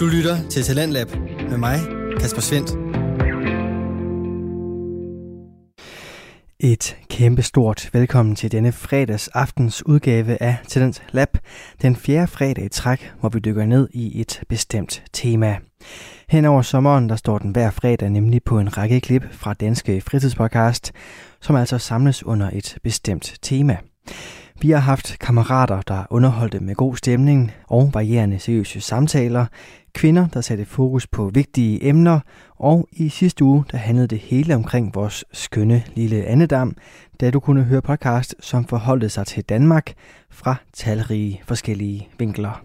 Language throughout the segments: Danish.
Du lytter til Talentlab med mig, Kasper Svendt. Et kæmpe stort velkommen til denne fredags aftens udgave af Talent Lab, den fjerde fredag i træk, hvor vi dykker ned i et bestemt tema. Hen over sommeren, der står den hver fredag nemlig på en række klip fra Danske Fritidspodcast, som altså samles under et bestemt tema. Vi har haft kammerater, der underholdte med god stemning og varierende seriøse samtaler, kvinder, der satte fokus på vigtige emner, og i sidste uge, der handlede det hele omkring vores skønne lille andedam, da du kunne høre podcast, som forholdte sig til Danmark fra talrige forskellige vinkler.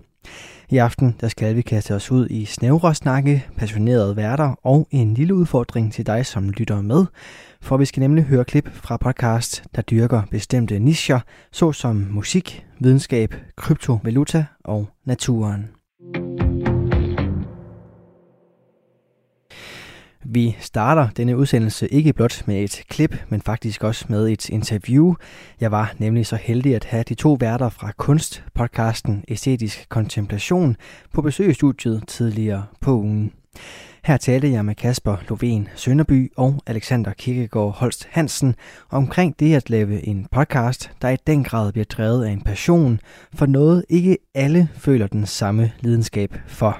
I aften der skal vi kaste os ud i snævre snakke, passionerede værter og en lille udfordring til dig, som lytter med. For vi skal nemlig høre klip fra podcast, der dyrker bestemte nischer, såsom musik, videnskab, kryptovaluta og naturen. Vi starter denne udsendelse ikke blot med et klip, men faktisk også med et interview. Jeg var nemlig så heldig at have de to værter fra kunstpodcasten Æstetisk Kontemplation på besøg i studiet tidligere på ugen. Her talte jeg med Kasper Loven Sønderby og Alexander Kirkegaard Holst Hansen omkring det at lave en podcast, der i den grad bliver drevet af en passion for noget ikke alle føler den samme lidenskab for.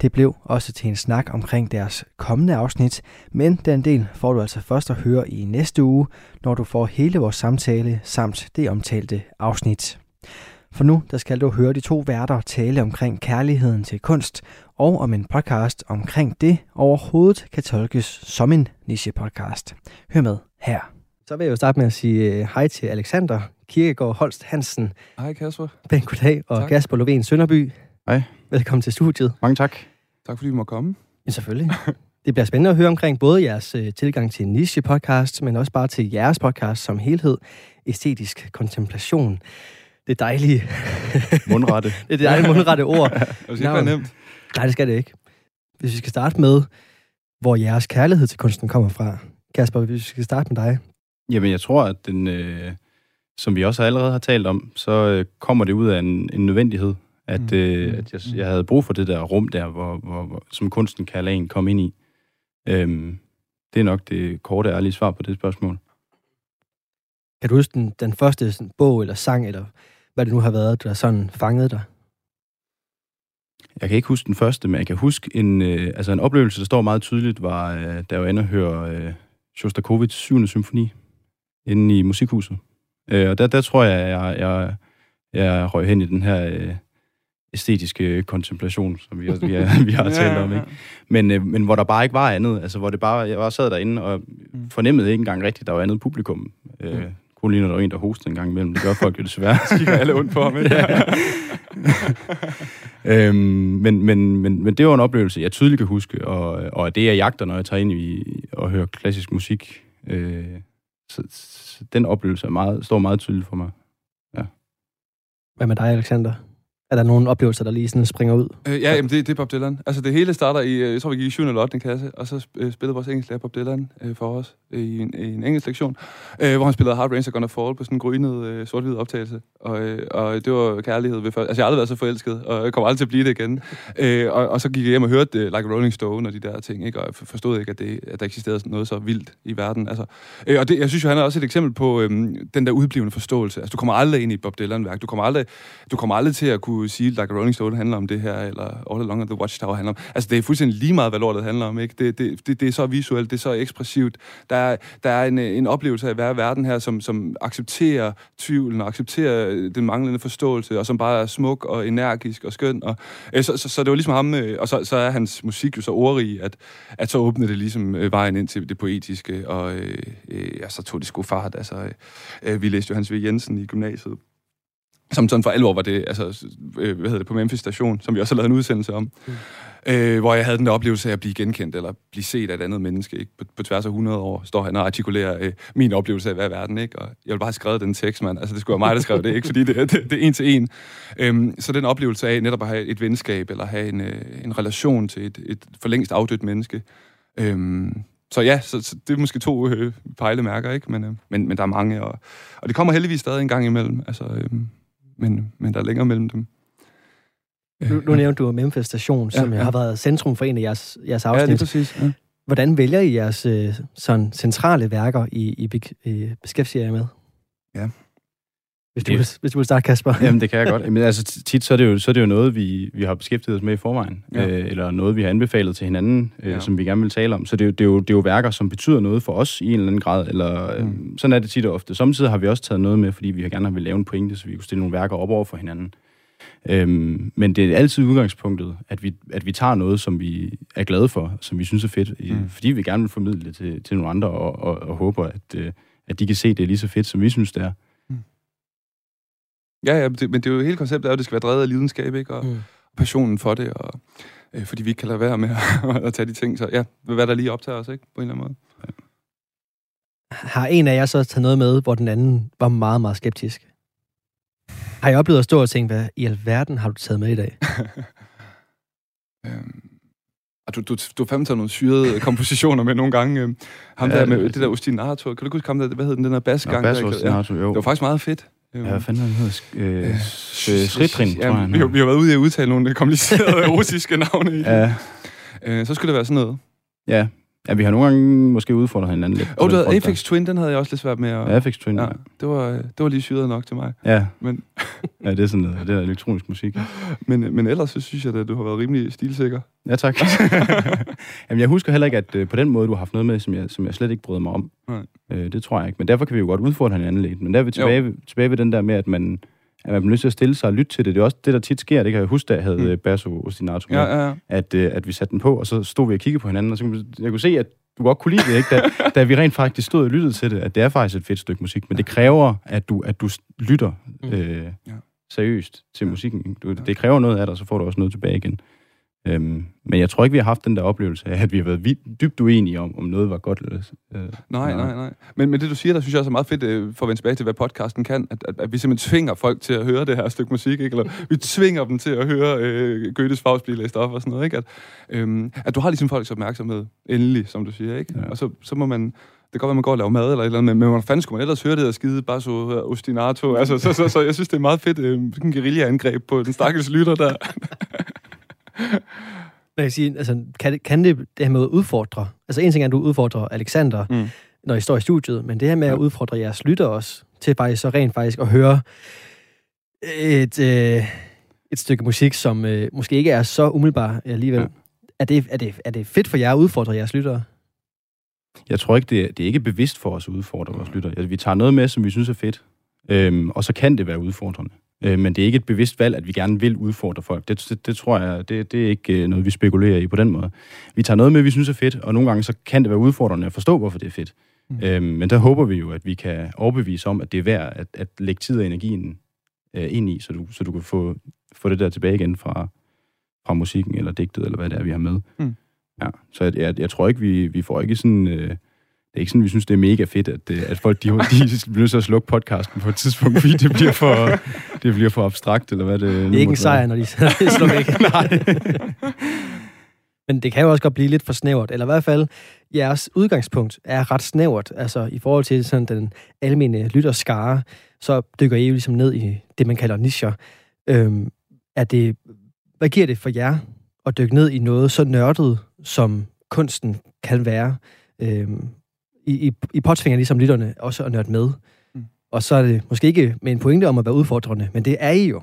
Det blev også til en snak omkring deres kommende afsnit, men den del får du altså først at høre i næste uge, når du får hele vores samtale samt det omtalte afsnit. For nu der skal du høre de to værter tale omkring kærligheden til kunst, og om en podcast omkring det overhovedet kan tolkes som en niche-podcast. Hør med her. Så vil jeg jo starte med at sige øh, hej til Alexander Kirkegaard Holst Hansen. Hej Kasper. Ben goddag, og tak. Kasper Lovén Sønderby. Hej. Velkommen til studiet. Mange tak. Tak fordi vi må komme. Ja, selvfølgelig. Det bliver spændende at høre omkring både jeres øh, tilgang til niche-podcast, men også bare til jeres podcast som helhed, æstetisk kontemplation. Det dejlige... Mundrette. det er dejlige mundrette ord. det skal ikke være nemt. Nej, det skal det ikke. Hvis vi skal starte med, hvor jeres kærlighed til kunsten kommer fra. Kasper, hvis vi skal starte med dig. Jamen, jeg tror, at den, øh, som vi også allerede har talt om, så øh, kommer det ud af en, en nødvendighed. At, mm. øh, at jeg, jeg havde brug for det der rum der, hvor, hvor, hvor som kunsten kan lade en komme ind i. Øhm, det er nok det korte, ærlige svar på det spørgsmål. Kan du huske den, den første sådan, bog eller sang, eller hvad det nu har været, der sådan fangede dig? Jeg kan ikke huske den første, men jeg kan huske en, øh, altså en oplevelse, der står meget tydeligt, var, øh, da jeg var inde og høre øh, Shostakovich 7. symfoni inde i musikhuset. Øh, og der, der tror jeg, jeg, jeg, jeg røg hen i den her øh, æstetiske kontemplation, som vi, vi, er, vi har talt om. Ikke? Men, øh, men hvor der bare ikke var andet. Altså, hvor det bare, jeg bare sad derinde og mm. fornemmede ikke engang rigtigt, at der var andet publikum. Øh, mm. Kun lige når der var en, der hostede en gang imellem. Det gør folk jo desværre. Kigger alle ondt på ham, ikke? ja. øhm, men, men, men, men det var en oplevelse, jeg tydeligt kan huske, og, og det jeg jagter, når jeg tager ind i og hører klassisk musik. Øh, så, så den oplevelse er meget, står meget tydeligt for mig. Ja. Hvad med dig, Alexander? Er der nogle oplevelser, der lige sådan springer ud? Øh, ja, jamen det, det er Bob Dylan. Altså det hele starter i, øh, jeg tror vi gik i 7. eller 8. klasse, og så øh, spillede vores engelsklærer Bob Dylan øh, for os øh, i, en, i en engelsk lektion, øh, hvor han spillede Hard Rains Are Gonna Fall på sådan en grynet øh, sort-hvid optagelse. Og, øh, og det var kærlighed ved første. Altså jeg har aldrig været så forelsket, og jeg kommer aldrig til at blive det igen. øh, og, og, så gik jeg hjem og hørte øh, Like Rolling Stone og de der ting, ikke? og jeg forstod ikke, at, det, at der eksisterede noget så vildt i verden. Altså, øh, og det, jeg synes jo, han er også et eksempel på øh, den der udblivende forståelse. Altså du kommer aldrig ind i Bob Dylan-værk. Du kommer aldrig, du kommer aldrig til at kunne sige, Like Rolling Stone handler om det her, eller All Along the Watchtower handler om. Altså, det er fuldstændig lige meget, hvad lortet handler om, ikke? Det, det, det, det er så visuelt, det er så ekspressivt. Der er, der er en, en oplevelse af at være i verden her, som, som accepterer tvivlen, og accepterer øh, den manglende forståelse, og som bare er smuk og energisk og skøn. Og, øh, så, så, så, det var ligesom ham, øh, og så, så er hans musik jo så ordrig, at, at så åbnede det ligesom øh, vejen ind til det poetiske, og øh, øh, ja, så tog det sgu fart. Altså, øh, øh vi læste jo Hans V. Jensen i gymnasiet, som sådan for alvor var det, altså, øh, hvad hedder det, på Memphis station, som vi også har lavet en udsendelse om. Mm. Øh, hvor jeg havde den der oplevelse af at blive genkendt, eller blive set af et andet menneske. Ikke? På, på tværs af 100 år står han og artikulerer øh, min oplevelse af, hvad er verden. Ikke? Og jeg vil bare have skrevet den tekst, mand. Altså, det skulle være mig, der skrev det, ikke? fordi det, det, det er en til en. Øhm, så den oplevelse af netop at have et venskab, eller have en, øh, en relation til et, et for længst afdødt menneske. Øhm, så ja, så, så det er måske to øh, pejlemærker, ikke? Men, øh, men, men der er mange, og, og det kommer heldigvis stadig en gang imellem. Altså, øh, men, men der er længere mellem dem. Nu, nu nævnte du Memphis Station, som Ja, ja, ja. har været centrum for en af jeres, jeres Ja, lige afsnit. præcis. Ja. Hvordan vælger I jeres øh, sådan centrale værker, I, I øh, beskæftiger jer med? Ja. Hvis du, Det- vil, hvis du vil starte, Kasper. Jamen, det kan jeg godt. Men altså, tit så er det jo, så er det jo noget, vi, vi har beskæftiget os med i forvejen. Ja. Øh, eller noget, vi har anbefalet til hinanden, øh, Ja. som vi gerne vil tale om. Så det er, jo, det, er jo, det er jo værker, som betyder noget for os i en eller anden grad. Eller, øh, Mm. Sådan er det tit og ofte. Samtidig har vi også taget noget med, fordi vi gerne vil lave en pointe, så vi kunne stille nogle værker op over for hinanden. Øhm, men det er altid udgangspunktet, at vi, at vi tager noget, som vi er glade for, som vi synes er fedt, Mm. mm. fordi vi gerne vil formidle det til, til nogle andre, og, og, og håber, at, øh, at de kan se, det er lige så fedt, som vi synes, det er. Ja, ja, det, men det er jo hele konceptet, er, at det skal være drevet af lidenskab, ikke? Og Mm. passionen for det, og øh, fordi vi ikke kan lade være med at, at tage de ting. Så ja, hvad der lige optager os, ikke? På en eller anden måde. Har en af jer så taget noget med, hvor den anden var meget, meget skeptisk? Har I oplevet at stå og tænke, hvad i alverden har du taget med i dag? Øhm, og du, du, du har fandme taget nogle syrede kompositioner med nogle gange. Øhm, ham Ja, der med det- det der ostinato. Kan du ikke huske ham der? Hvad hed den, den der basgang? Nå, der? Basso ja. Det var faktisk meget fedt. Øhm, Ja, hvad fanden er hedder? Øh, øh, Sritrin, tror jeg. vi, har, vi har været ude i at udtale nogle komplicerede russiske navne. Ja, Øh, så skulle det være sådan noget. ja. Ja, vi har nogle gange måske udfordret hinanden lidt. Åh, oh, du havde Apex Twin, den havde jeg også lidt svært med at... Ja, Apex Twin. ja, Ja. det var, det var lige syret nok til mig. ja. Men, ja, det er sådan noget, det er elektronisk musik. men, men ellers så synes jeg, at du har været rimelig stilsikker. Ja, tak. Jamen, jeg husker heller ikke, at øh, på den måde, du har haft noget med, som jeg, som jeg slet ikke bryder mig om. Nej. Øh, det tror jeg ikke. Men derfor kan vi jo godt udfordre hinanden lidt. Men der er vi tilbage, tilbage ved den der med, at man, at man bliver nødt til at stille sig og lytte til det. Det er også det, der tit sker. Det kan jeg huske, da jeg havde Mm. mm. Basso Ostinato med. Ja, ja, ja. at, øh, at vi satte den på, og så stod vi og kiggede på hinanden, og så kunne jeg kunne se, at du godt kunne lide det, ikke? Da, da vi rent faktisk stod og lyttede til det, at det er faktisk et fedt stykke musik, men det kræver, at du, at du lytter Mm. øh, Ja. seriøst til Ja. musikken. Du, Ja. Det kræver noget af dig, så får du også noget tilbage igen. Øhm, men jeg tror ikke, vi har haft den der oplevelse af, at vi har været vidt, dybt uenige om, om noget var godt eller... Øh, Nej, nej, nej. Men, men det, du siger, der synes jeg også er meget fedt, øh, for at vende tilbage til, hvad podcasten kan, at, at, at vi simpelthen tvinger folk til at høre det her stykke musik, ikke? Eller vi tvinger dem til at høre øh, Goethes Faust blive læst op og sådan noget, ikke? At, øhm, at du har ligesom folks opmærksomhed, endelig, som du siger, ikke? Ja. Og så, så må man... Det kan godt være, man går og laver mad eller et eller andet, men, hvordan fanden skulle man ellers høre det der skide bare så ostinato? Altså, så, så, så, jeg synes, det er meget fedt, øh, sådan en guerilla-angreb på den stakkels lytter der. Man kan sige, altså, kan, det, kan det, det her med at udfordre? Altså en ting er, at du udfordrer Alexander, Mm. når I står i studiet, men det her med at udfordre jeres lytter også, til faktisk så rent faktisk at høre et, øh, et stykke musik, som øh, måske ikke er så umiddelbar alligevel. Ja. Er, det, er, det, er det fedt for jer at udfordre jeres lyttere? Jeg tror ikke, det er, det er ikke bevidst for os at udfordre vores lytter. Altså, vi tager noget med, som vi synes er fedt, øhm, og så kan det være udfordrende. Øh, men det er ikke et bevidst valg, at vi gerne vil udfordre folk. Det, det, det tror jeg, det, det er ikke øh, noget, vi spekulerer i på den måde. Vi tager noget med, vi synes er fedt, og nogle gange så kan det være udfordrende at forstå, hvorfor det er fedt. Mm. Øhm, men der håber vi jo, at vi kan overbevise om, at det er værd at, at lægge tid og energien øh, ind i, så du, så du kan få, få det der tilbage igen fra, fra musikken eller digtet, eller hvad det er, vi har med. Mm. Ja, så jeg, jeg, jeg tror ikke, vi, vi får ikke sådan... Øh, det er ikke sådan, vi synes, det er mega fedt, at, øh, at folk de, de bliver nødt til at slukke podcasten på et tidspunkt, fordi det bliver for, det bliver for abstrakt, eller hvad det Det er ikke en sejr, når de slår væk. Nej. Men det kan jo også godt blive lidt for snævert, eller i hvert fald, jeres udgangspunkt er ret snævert, altså i forhold til sådan den almindelige lytterskare, så dykker I jo ligesom ned i det, man kalder nischer. Øhm, er det, hvad giver det for jer at dykke ned i noget så nørdet, som kunsten kan være? Øhm, I, I, I påtvinger ligesom lytterne også at nørde med. Mm. Og så er det måske ikke med en pointe om at være udfordrende, men det er I jo.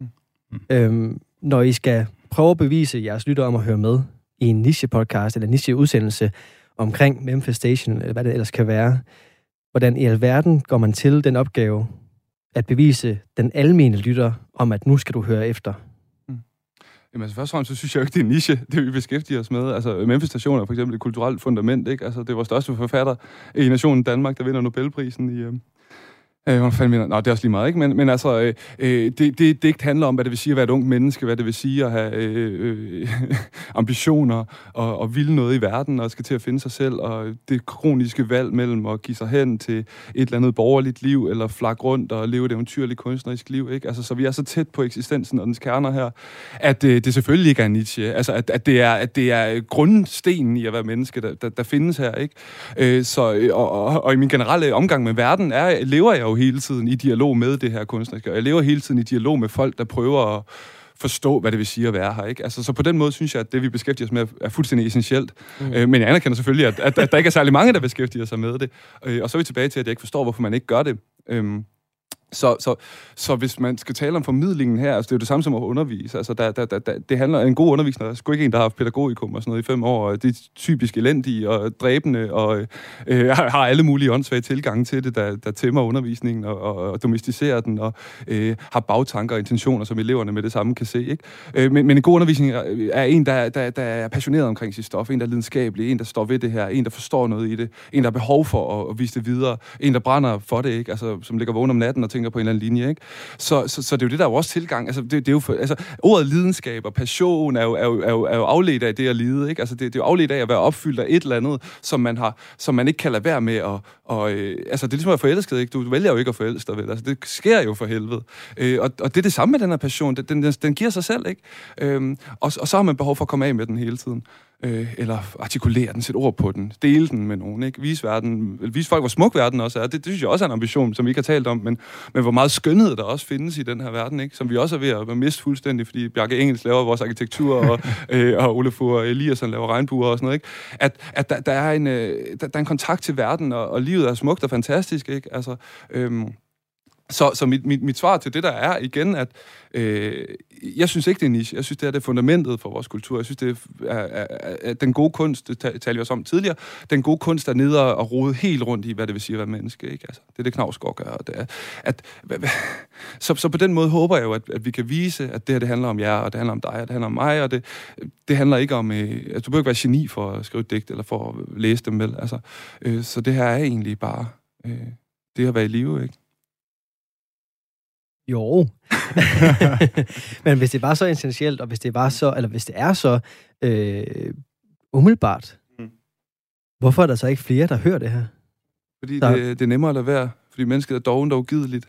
Mm. Mm. Øhm, når I skal prøve at bevise jeres lyttere om at høre med i en niche-podcast eller en niche-udsendelse omkring Memphis Station, eller hvad det ellers kan være, hvordan i alverden går man til den opgave at bevise den almene lytter om, at nu skal du høre efter? Jamen altså først og fremmest, så synes jeg jo ikke, det er en niche, det vi beskæftiger os med. Altså Memphis Station er for eksempel et kulturelt fundament, ikke? Altså det er vores største forfatter i nationen Danmark, der vinder Nobelprisen i... Øh, Øh, hvad fanden mener? Nå, det er også lige meget, ikke? Men, men altså, øh, øh, det, det, digt handler om, hvad det vil sige at være et ungt menneske, hvad det vil sige at have øh, øh, ambitioner og, og ville noget i verden, og skal til at finde sig selv, og det kroniske valg mellem at give sig hen til et eller andet borgerligt liv, eller flak rundt og leve et eventyrligt kunstnerisk liv, ikke? Altså, så vi er så tæt på eksistensen og dens kerner her, at øh, det selvfølgelig ikke er Nietzsche. Altså, at, at, det er, at det er grundstenen i at være menneske, der, der, der findes her, ikke? Øh, så, øh, og, og, og i min generelle omgang med verden, er, lever jeg jo hele tiden i dialog med det her kunstneriske, og jeg lever hele tiden i dialog med folk, der prøver at forstå, hvad det vil sige at være her. Ikke? Altså, så på den måde synes jeg, at det, vi beskæftiger os med, er fuldstændig essentielt. Mm. Øh, men jeg anerkender selvfølgelig, at, at, at der ikke er særlig mange, der beskæftiger sig med det. Øh, og så er vi tilbage til, at jeg ikke forstår, hvorfor man ikke gør det. Øh, så, så, så hvis man skal tale om formidlingen her, altså det er jo det samme som at undervise. Altså der, der, der, der, det handler om en god undervisning. Der er sgu ikke en, der har haft pædagogikum og sådan noget i fem år. Og det er typisk elendige og dræbende, og øh, har alle mulige åndssvage tilgange til det, der, der tæmmer undervisningen og, og, og domesticerer den, og øh, har bagtanker og intentioner, som eleverne med det samme kan se. Ikke? Øh, men, men en god undervisning er en, der, der, der er passioneret omkring sit stof, en, der er lidenskabelig, en, der står ved det her, en, der forstår noget i det, en, der har behov for at, at vise det videre, en, der brænder for det, ikke? Altså, som ligger vågen om natten og tænker på en eller anden linje. Ikke? Så, så, så det er jo det, der er vores tilgang. Altså, det, det er jo for, altså, ordet lidenskab og passion er jo, er jo, er jo, er jo afledt af det at lide. Ikke? Altså, det, det er jo afledt af at være opfyldt af et eller andet, som man, har, som man ikke kan lade være med at... Og, øh, altså, det er ligesom at være forelsket. Ikke? Du vælger jo ikke at forelske dig. Vel? Altså, det sker jo for helvede. Øh, og, og det er det samme med den her passion. Den, den, den giver sig selv. Ikke? Øh, og, og så har man behov for at komme af med den hele tiden øh, eller artikulere den, sætte ord på den, dele den med nogen, ikke? Vise, verden, vise folk, hvor smuk verden også er. Det, det synes jeg også er en ambition, som vi ikke har talt om, men, men hvor meget skønhed der også findes i den her verden, ikke? som vi også er ved at miste fuldstændig, fordi Bjarke Engels laver vores arkitektur, og, øh, og Olafur Eliasson laver regnbuer og sådan noget. Ikke? At, at der, der, er en, øh, der, der er en kontakt til verden, og, og livet er smukt og fantastisk. Ikke? Altså, øh, så, så mit, mit, mit svar til det der er igen, at øh, jeg synes ikke, det er niche. Jeg synes, det er det fundamentet for vores kultur. Jeg synes, det er, er, er, er den gode kunst, det talte vi også om tidligere, den gode kunst er nede og rode helt rundt i, hvad det vil sige at være menneske. Ikke? Altså, det er det, Knavsgaard gør. Og det er, at, så, så på den måde håber jeg jo, at, at vi kan vise, at det her det handler om jer, og det handler om dig, og det handler om mig, og det, det handler ikke om... Øh, altså, du behøver ikke være geni for at skrive et digt, eller for at læse dem vel. Altså, øh, så det her er egentlig bare øh, det at være i live, ikke? Jo. Men hvis det var så essentielt, og hvis det var så, eller hvis det er så øh, umiddelbart, mm. hvorfor er der så ikke flere, der hører det her? Fordi der... det, det er nemmere at lade være. Fordi mennesket er dog og ugideligt.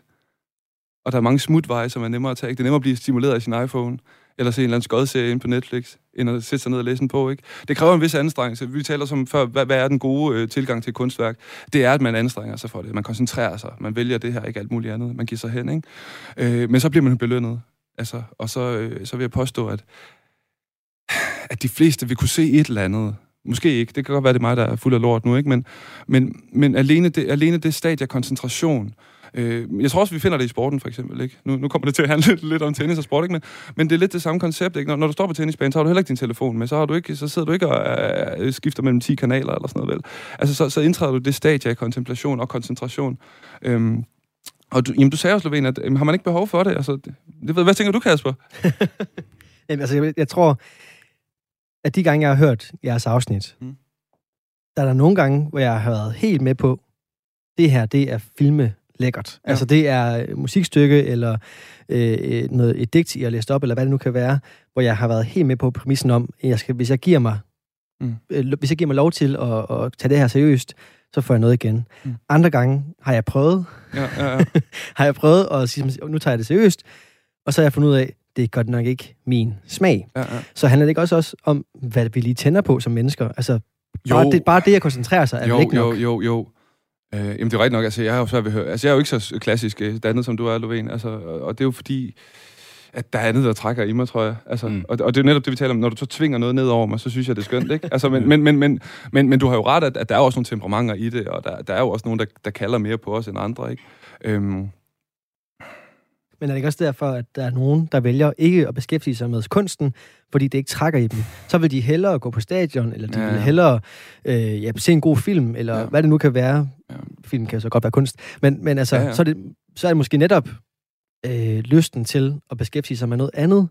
Og der er mange smutveje, som er nemmere at tage. Det er nemmere at blive stimuleret af sin iPhone eller se en eller anden skodserie ind på Netflix, end at sætte sig ned og læse en bog. Ikke? Det kræver en vis anstrengelse. Vi taler som før, hvad, hvad er den gode øh, tilgang til kunstværk? Det er, at man anstrenger sig for det. Man koncentrerer sig. Man vælger det her, ikke alt muligt andet. Man giver sig hen. Ikke? Øh, men så bliver man belønnet. Altså, og så, øh, så vil jeg påstå, at, at de fleste vil kunne se et eller andet. Måske ikke. Det kan godt være, det er mig, der er fuld af lort nu. Ikke? Men, men, men alene, det, alene det stadie af koncentration, Øh, jeg tror også, vi finder det i sporten, for eksempel. Ikke? Nu, nu kommer det til at handle lidt, om tennis og sport, ikke? Men, men det er lidt det samme koncept. Ikke? Når, når du står på tennisbanen, så har du heller ikke din telefon med. Så, har du ikke, så sidder du ikke og øh, skifter mellem 10 kanaler eller sådan noget. Vel? Altså, så, så indtræder du det stadie af kontemplation og koncentration. Øhm, og du, jamen, du sagde også, Lovén, at jamen, har man ikke behov for det? Altså, det, det hvad tænker du, Kasper? jamen, altså, jeg, jeg tror, at de gange, jeg har hørt jeres afsnit, mm. der er der nogle gange, hvor jeg har været helt med på, det her, det er filme lækkert. Ja. Altså det er musikstykke, eller øh, noget, et digt, jeg har læst op, eller hvad det nu kan være, hvor jeg har været helt med på præmissen om, at jeg skal, hvis jeg giver mig mm. øh, hvis jeg giver mig lov til at, at tage det her seriøst, så får jeg noget igen. Mm. Andre gange har jeg prøvet, ja, ja, ja. har jeg prøvet at sige, nu tager jeg det seriøst, og så har jeg fundet ud af, det er godt nok ikke min smag. Ja, ja. Så handler det ikke også, også om, hvad vi lige tænder på som mennesker? Altså, jo. bare, det, bare det at koncentrere sig, er jo, ikke nok? Jo, jo, jo. Øh, jamen, det er rigtigt nok. Altså, jeg, har jo svært ved at høre. Altså, jeg er jo ikke så klassisk øh, dannet, som du er, Lovén. Altså, og, og det er jo fordi, at der er andet, der trækker i mig, tror jeg. Altså, mm. og, og det er netop det, vi taler om. Når du så tvinger noget ned over mig, så synes jeg, det er skønt, ikke? Altså, men, men, men, men, men, men du har jo ret, at, at der er også nogle temperamenter i det, og der, der er jo også nogen, der, der kalder mere på os end andre, ikke? Øhm, men er det ikke også derfor, at der er nogen, der vælger ikke at beskæftige sig med kunsten, fordi det ikke trækker i dem? Så vil de hellere gå på stadion, eller de ja, ja. vil hellere øh, ja, se en god film, eller ja. hvad det nu kan være. Ja. Film kan så godt være kunst. Men, men altså, ja, ja. Så, er det, så er det måske netop øh, lysten til at beskæftige sig med noget andet,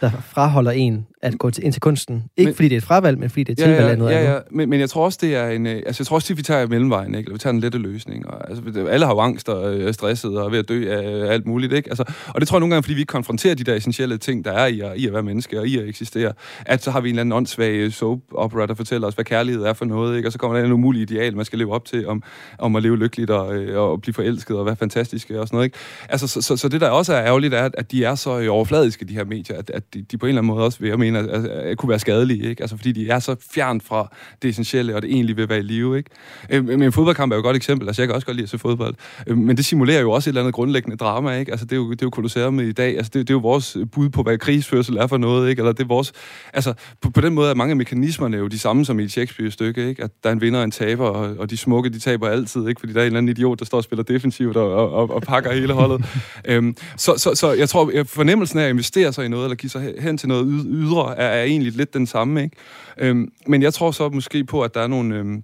der fraholder en at gå til, ind til kunsten. Ikke men, fordi det er et fravalg, men fordi det er tilvalg ja, ja, af noget ja, andet. Ja, men, men jeg tror også, det er en... Øh, altså, jeg tror også, at vi tager mellemvejen, ikke? Eller vi tager en lette løsning. Og, altså, alle har jo angst og er stresset og er ved at dø af alt muligt, ikke? Altså, og det tror jeg nogle gange, fordi vi ikke konfronterer de der essentielle ting, der er i at, i at være menneske og i at eksistere, at så har vi en eller anden åndssvag soap opera, der fortæller os, hvad kærlighed er for noget, ikke? Og så kommer der en umulig ideal, man skal leve op til, om, om at leve lykkeligt og, øh, og blive forelsket og være fantastisk og sådan noget, ikke? Altså, så, så, så det der også er ærgerligt, er, at de er så overfladiske, de her medier, at, at de, de på en eller anden måde også, vil jeg mene, at, at, kunne være skadelige, ikke? Altså fordi de er så fjern fra det essentielle, og det egentlig vil være i live, ikke? Øh, men en fodboldkamp er jo et godt eksempel, altså jeg kan også godt lide at se fodbold, øh, men det simulerer jo også et eller andet grundlæggende drama, ikke? Altså det er jo, det er jo Colosseum i dag, altså det, det er jo vores bud på, hvad krigsførsel er for noget, ikke? Eller det er vores, altså på, på den måde er mange af mekanismerne jo de samme som i et Shakespeare-stykke, ikke? At der er en vinder og en taber, og, og de smukke, de taber altid, ikke? Fordi der er en eller anden idiot, der står og spiller defensivt og, og, og pakker hele holdet. øhm, så, så, så jeg tror, fornemmelsen af at investere sig i noget, eller give sig hen til noget ydre, er, er egentlig lidt den samme, ikke? Øhm, men jeg tror så måske på, at der er nogle... Øhm,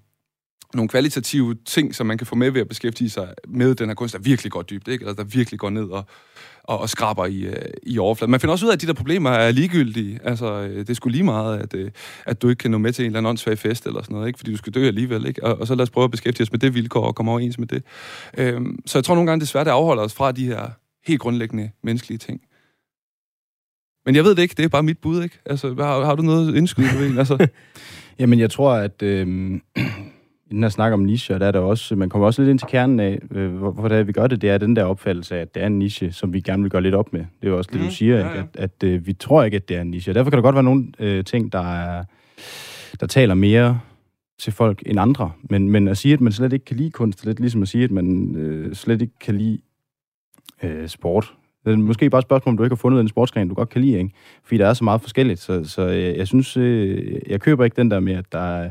nogle kvalitative ting, som man kan få med ved at beskæftige sig med den her kunst, der virkelig går dybt, ikke? Eller der virkelig går ned og, og, og skraber i, øh, i overfladen. Man finder også ud af, at de der problemer er ligegyldige. Altså, øh, det skulle lige meget, at, øh, at du ikke kan nå med til en eller anden åndssvag fest eller sådan noget, ikke? fordi du skal dø alligevel. Ikke? Og, og så lad os prøve at beskæftige os med det vilkår og komme overens med det. Øhm, så jeg tror nogle gange, det er svært afholder os fra de her helt grundlæggende menneskelige ting. Men jeg ved det ikke, det er bare mit bud, ikke? Altså, har, har du noget indskyde? altså? Jamen, jeg tror, at øh, i den her snak om niche, der er der også, man kommer også lidt ind til kernen af, øh, hvorfor det er, vi gør det, det er den der opfattelse af, at det er en niche, som vi gerne vil gøre lidt op med. Det er jo også det, mm, du siger, ja, ja. Ikke? at, at øh, vi tror ikke, at det er en niche. Og derfor kan der godt være nogle øh, ting, der, er, der taler mere til folk end andre. Men, men at sige, at man slet ikke kan lide kunst, er lidt ligesom at sige, at man øh, slet ikke kan lide øh, sport. Det er måske bare et spørgsmål, om du ikke har fundet en sportsgren, du godt kan lide, ikke? Fordi der er så meget forskelligt. Så, så jeg, jeg synes, øh, jeg køber ikke den der med, at der er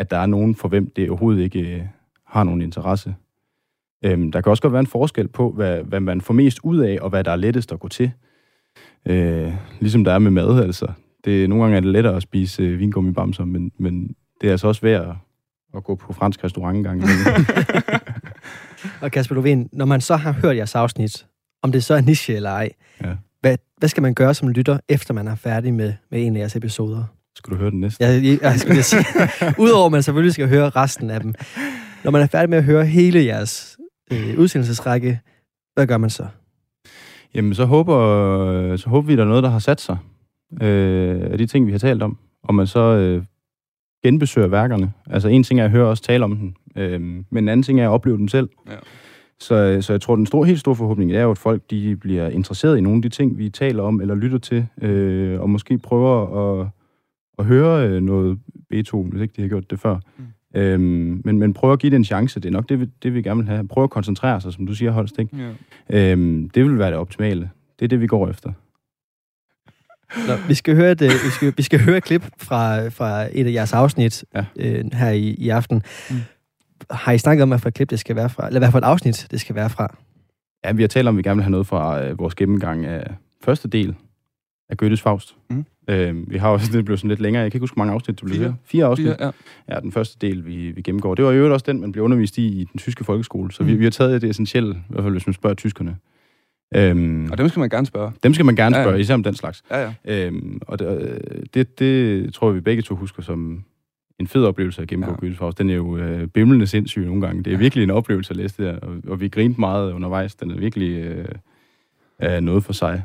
at der er nogen, for hvem det overhovedet ikke øh, har nogen interesse. Øhm, der kan også godt være en forskel på, hvad, hvad man får mest ud af, og hvad der er lettest at gå til. Øh, ligesom der er med mad, altså. Det, nogle gange er det lettere at spise øh, vingummibamser, men, men det er altså også værd at, at gå på fransk restaurant en gang. og Kasper Lovén, når man så har hørt jeres afsnit, om det så er niche eller ej, ja. hvad, hvad skal man gøre som lytter, efter man er færdig med, med en af jeres episoder? Skal du høre den næste? Ja, jeg, jeg skulle sige. Udover at man selvfølgelig skal høre resten af dem. Når man er færdig med at høre hele jeres øh, udsendelsesrække, hvad gør man så? Jamen, så håber, så håber vi, at der er noget, der har sat sig øh, af de ting, vi har talt om. Og man så øh, genbesøger værkerne. Altså, en ting er at høre os tale om den, øh, men en anden ting er at opleve den selv. Ja. Så, så jeg tror, den store, helt store forhåbning er jo, at folk de bliver interesseret i nogle af de ting, vi taler om eller lytter til, øh, og måske prøver at at høre øh, noget Beethoven, hvis ikke de har gjort det før. Mm. Øhm, men, men prøv at give det en chance. Det er nok det, vi, det, vi gerne vil have. Prøv at koncentrere sig, som du siger, Holst. Ikke? Yeah. Øhm, det vil være det optimale. Det er det, vi går efter. Nå, vi skal høre et, vi skal, vi skal høre et klip fra, fra et af jeres afsnit ja. øh, her i, i aften. Mm. Har I snakket om, hvad for et klip det skal være fra? Eller hvad for et afsnit det skal være fra? Ja, vi har talt om, at vi gerne vil have noget fra øh, vores gennemgang af første del af Goethes Faust. Mm. Øh, vi har også, det blev sådan lidt længere, jeg kan ikke huske, hvor mange afsnit det blev. Fire. Fire afsnit. Fire, ja. ja. den første del, vi, vi gennemgår. Det var jo også den, man blev undervist i i den tyske folkeskole. Så mm. vi, vi har taget det essentielle, i hvert fald hvis man spørger tyskerne. Øhm, og dem skal man gerne spørge. Dem skal man gerne spørge, ja, ja. især om den slags. Ja, ja. Øhm, og det, det, det tror jeg, vi begge to husker som en fed oplevelse at gennemgå ja. Goethes Faust. Den er jo øh, bimlende sindssyg nogle gange. Det er ja. virkelig en oplevelse at læse det der, og, og vi grinte meget undervejs. Den er virkelig øh, noget for sig.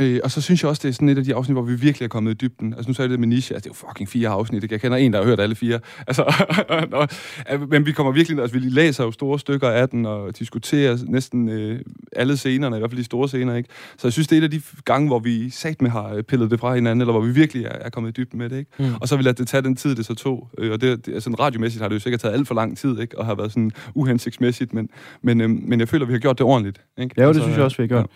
Øh, og så synes jeg også, det er sådan et af de afsnit, hvor vi virkelig er kommet i dybden. Altså nu sagde jeg det med niche, altså det er jo fucking fire afsnit. Jeg kender en, der har hørt alle fire. Altså, og, men vi kommer virkelig, altså vi læser jo store stykker af den, og diskuterer næsten øh, alle scenerne, i hvert fald de store scener, ikke? Så jeg synes, det er et af de gange, hvor vi sat med har pillet det fra hinanden, eller hvor vi virkelig er, er kommet i dybden med det, ikke? Mm. Og så vil det tage den tid, det så tog. Øh, og det, det, altså, radiomæssigt har det jo sikkert taget alt for lang tid, ikke? Og har været sådan uhensigtsmæssigt, men, men, øh, men jeg føler, vi har gjort det ordentligt, ikke? Ja, det altså, synes jeg også, vi har gjort.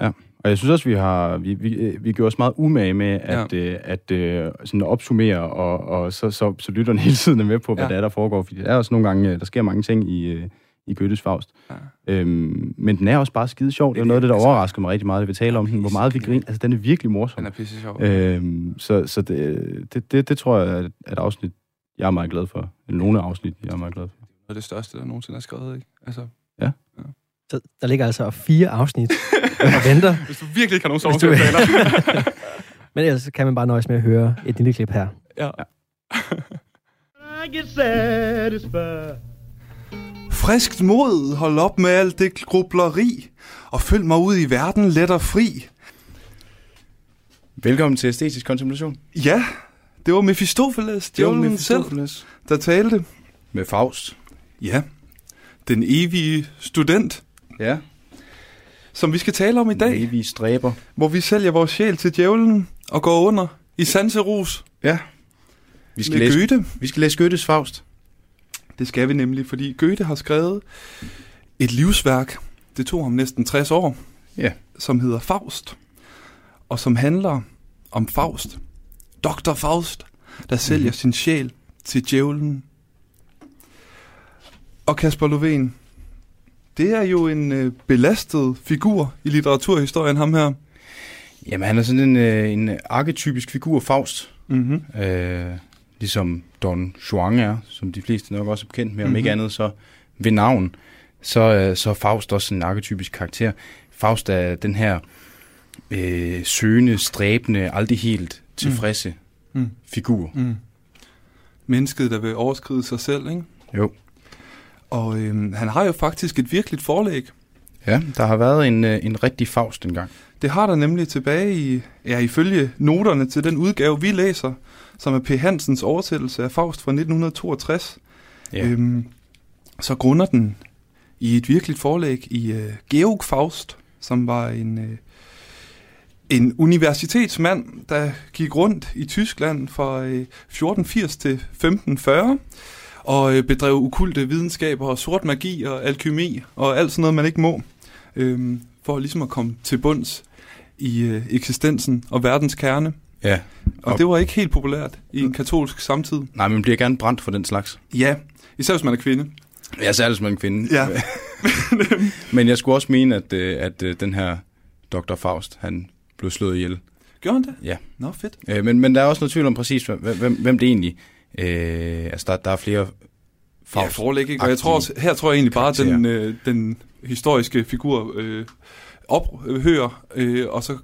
Ja. ja. Og jeg synes også, vi har vi, vi, vi gjorde os meget umage med at, ja. øh, at øh, sådan opsummere, og, og så, så, så lytterne hele tiden er med på, hvad ja. der er, der foregår. Fordi der er også nogle gange, der sker mange ting i, øh, i Goethes Faust. Ja. Øhm, men den er også bare skide sjov. Det er noget af det, der altså, overrasker mig rigtig meget, at vi taler om den. Hvor meget vi griner. Altså, den er virkelig morsom. Den er pisse sjov. Øhm, så så det, det, det, det, tror jeg er et afsnit, jeg er meget glad for. Nogle afsnit, jeg er meget glad for. Det er det største, der nogensinde er skrevet, ikke? Altså, ja. ja. Der ligger altså fire afsnit og venter. Hvis du virkelig ikke har nogen sovepæler. Men ellers kan man bare nøjes med at høre et lille klip her. Ja. Friskt mod, hold op med alt det grubleri, og følg mig ud i verden let og fri. Velkommen til Æstetisk Kontemplation. Ja, det var Mephistopheles, det var Mephistopheles. selv, der talte. Med Faust. Ja, den evige student. Ja. som vi skal tale om i dag, Vi stræber. hvor vi sælger vores sjæl til djævlen og går under i sanserus Ja. Vi skal, med læse, Goethe. vi skal læse Goethes Faust. Det skal vi nemlig, fordi Goethe har skrevet et livsværk. Det tog ham næsten 60 år, Ja. som hedder Faust, og som handler om Faust. Dr. Faust, der sælger Mhm. sin sjæl til djævlen. Og Kasper Lovén, det er jo en øh, belastet figur i litteraturhistorien, ham her. Jamen, han er sådan en, øh, en arketypisk figur, Faust. Mm-hmm. Øh, ligesom Don Juan er, som de fleste nok også er bekendt med, om Mhm. ikke andet så ved navn, så, øh, så er Faust også en arketypisk karakter. Faust er den her øh, søgende, stræbende, aldrig helt tilfredse Mm. figur. Mm. Mennesket, der vil overskride sig selv, ikke? Jo. Og øhm, han har jo faktisk et virkeligt forlæg. Ja, der har været en, øh, en rigtig Faust engang. Det har der nemlig tilbage i, ja, ifølge noterne til den udgave, vi læser, som er P. Hansens oversættelse af Faust fra 1962. Ja. Øhm, så grunder den i et virkeligt forlæg i øh, Georg Faust, som var en, øh, en universitetsmand, der gik rundt i Tyskland fra øh, 1480 til 1540 og øh, bedrev ukulte videnskaber og sort magi og alkymi og alt sådan noget, man ikke må, øh, for ligesom at komme til bunds i øh, eksistensen og verdens kerne. ja. Og Og- det var ikke helt populært i en katolsk samtid. Nej, man bliver gerne brændt for den slags. Ja, især hvis man er kvinde. Ja, særligt som en kvinde. Ja. Men jeg skulle også mene, at, øh, at øh, den her Dr. Faust, han blev slået ihjel. Gjorde han det? Ja. Nå, fedt. Øh, men, men der er også noget tvivl om præcis, hvem, hvem, hvem det egentlig... Øh, altså, der, der er flere Ja, Faust. forlæg, ikke? Og jeg tror også, her tror jeg egentlig bare, at den, øh, den historiske figur øh, ophører, øh, og så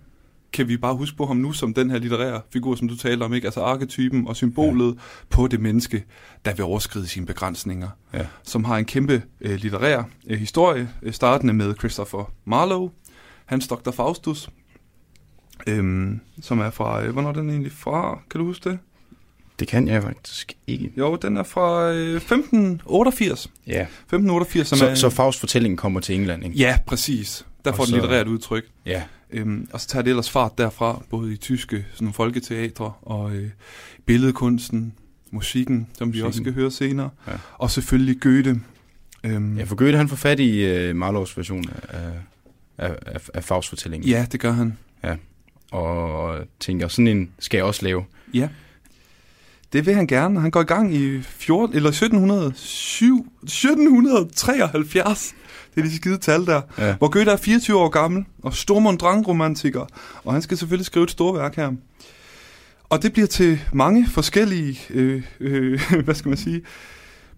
kan vi bare huske på ham nu som den her litterære figur, som du taler om, ikke? Altså arketypen og symbolet ja. på det menneske, der vil overskride sine begrænsninger. Ja. Som har en kæmpe øh, litterær øh, historie, øh, startende med Christopher Marlowe, hans Dr. Faustus, øhm, som er fra, øh, hvornår er den egentlig fra? Kan du huske det? Det kan jeg faktisk ikke. Jo, den er fra øh, 1588. Ja. 1588, som Så, er... så Faust-fortællingen kommer til England, ikke? Ja, præcis. Der Og får den så- litterært udtryk. Ja. Øhm, og så tager det ellers fart derfra, både i tyske sådan folketeatre og øh, billedkunsten, musikken, som vi Musikken. også skal høre senere. Ja. Og selvfølgelig Goethe. Øhm, Ja, for Goethe, han får fat i uh, Marlows version af, af, af, af Faust-fortællingen. ja, det gør han. Og tænker, sådan en skal jeg også lave. Ja. Det vil han gerne. Han går i gang i 14, eller 1707, 1773. Det er de skide tal der. Ja. Hvor Goethe er 24 år gammel, og Stormund romantiker og han skal selvfølgelig skrive et storværk her. Og det bliver til mange forskellige, øh, øh, hvad skal man sige,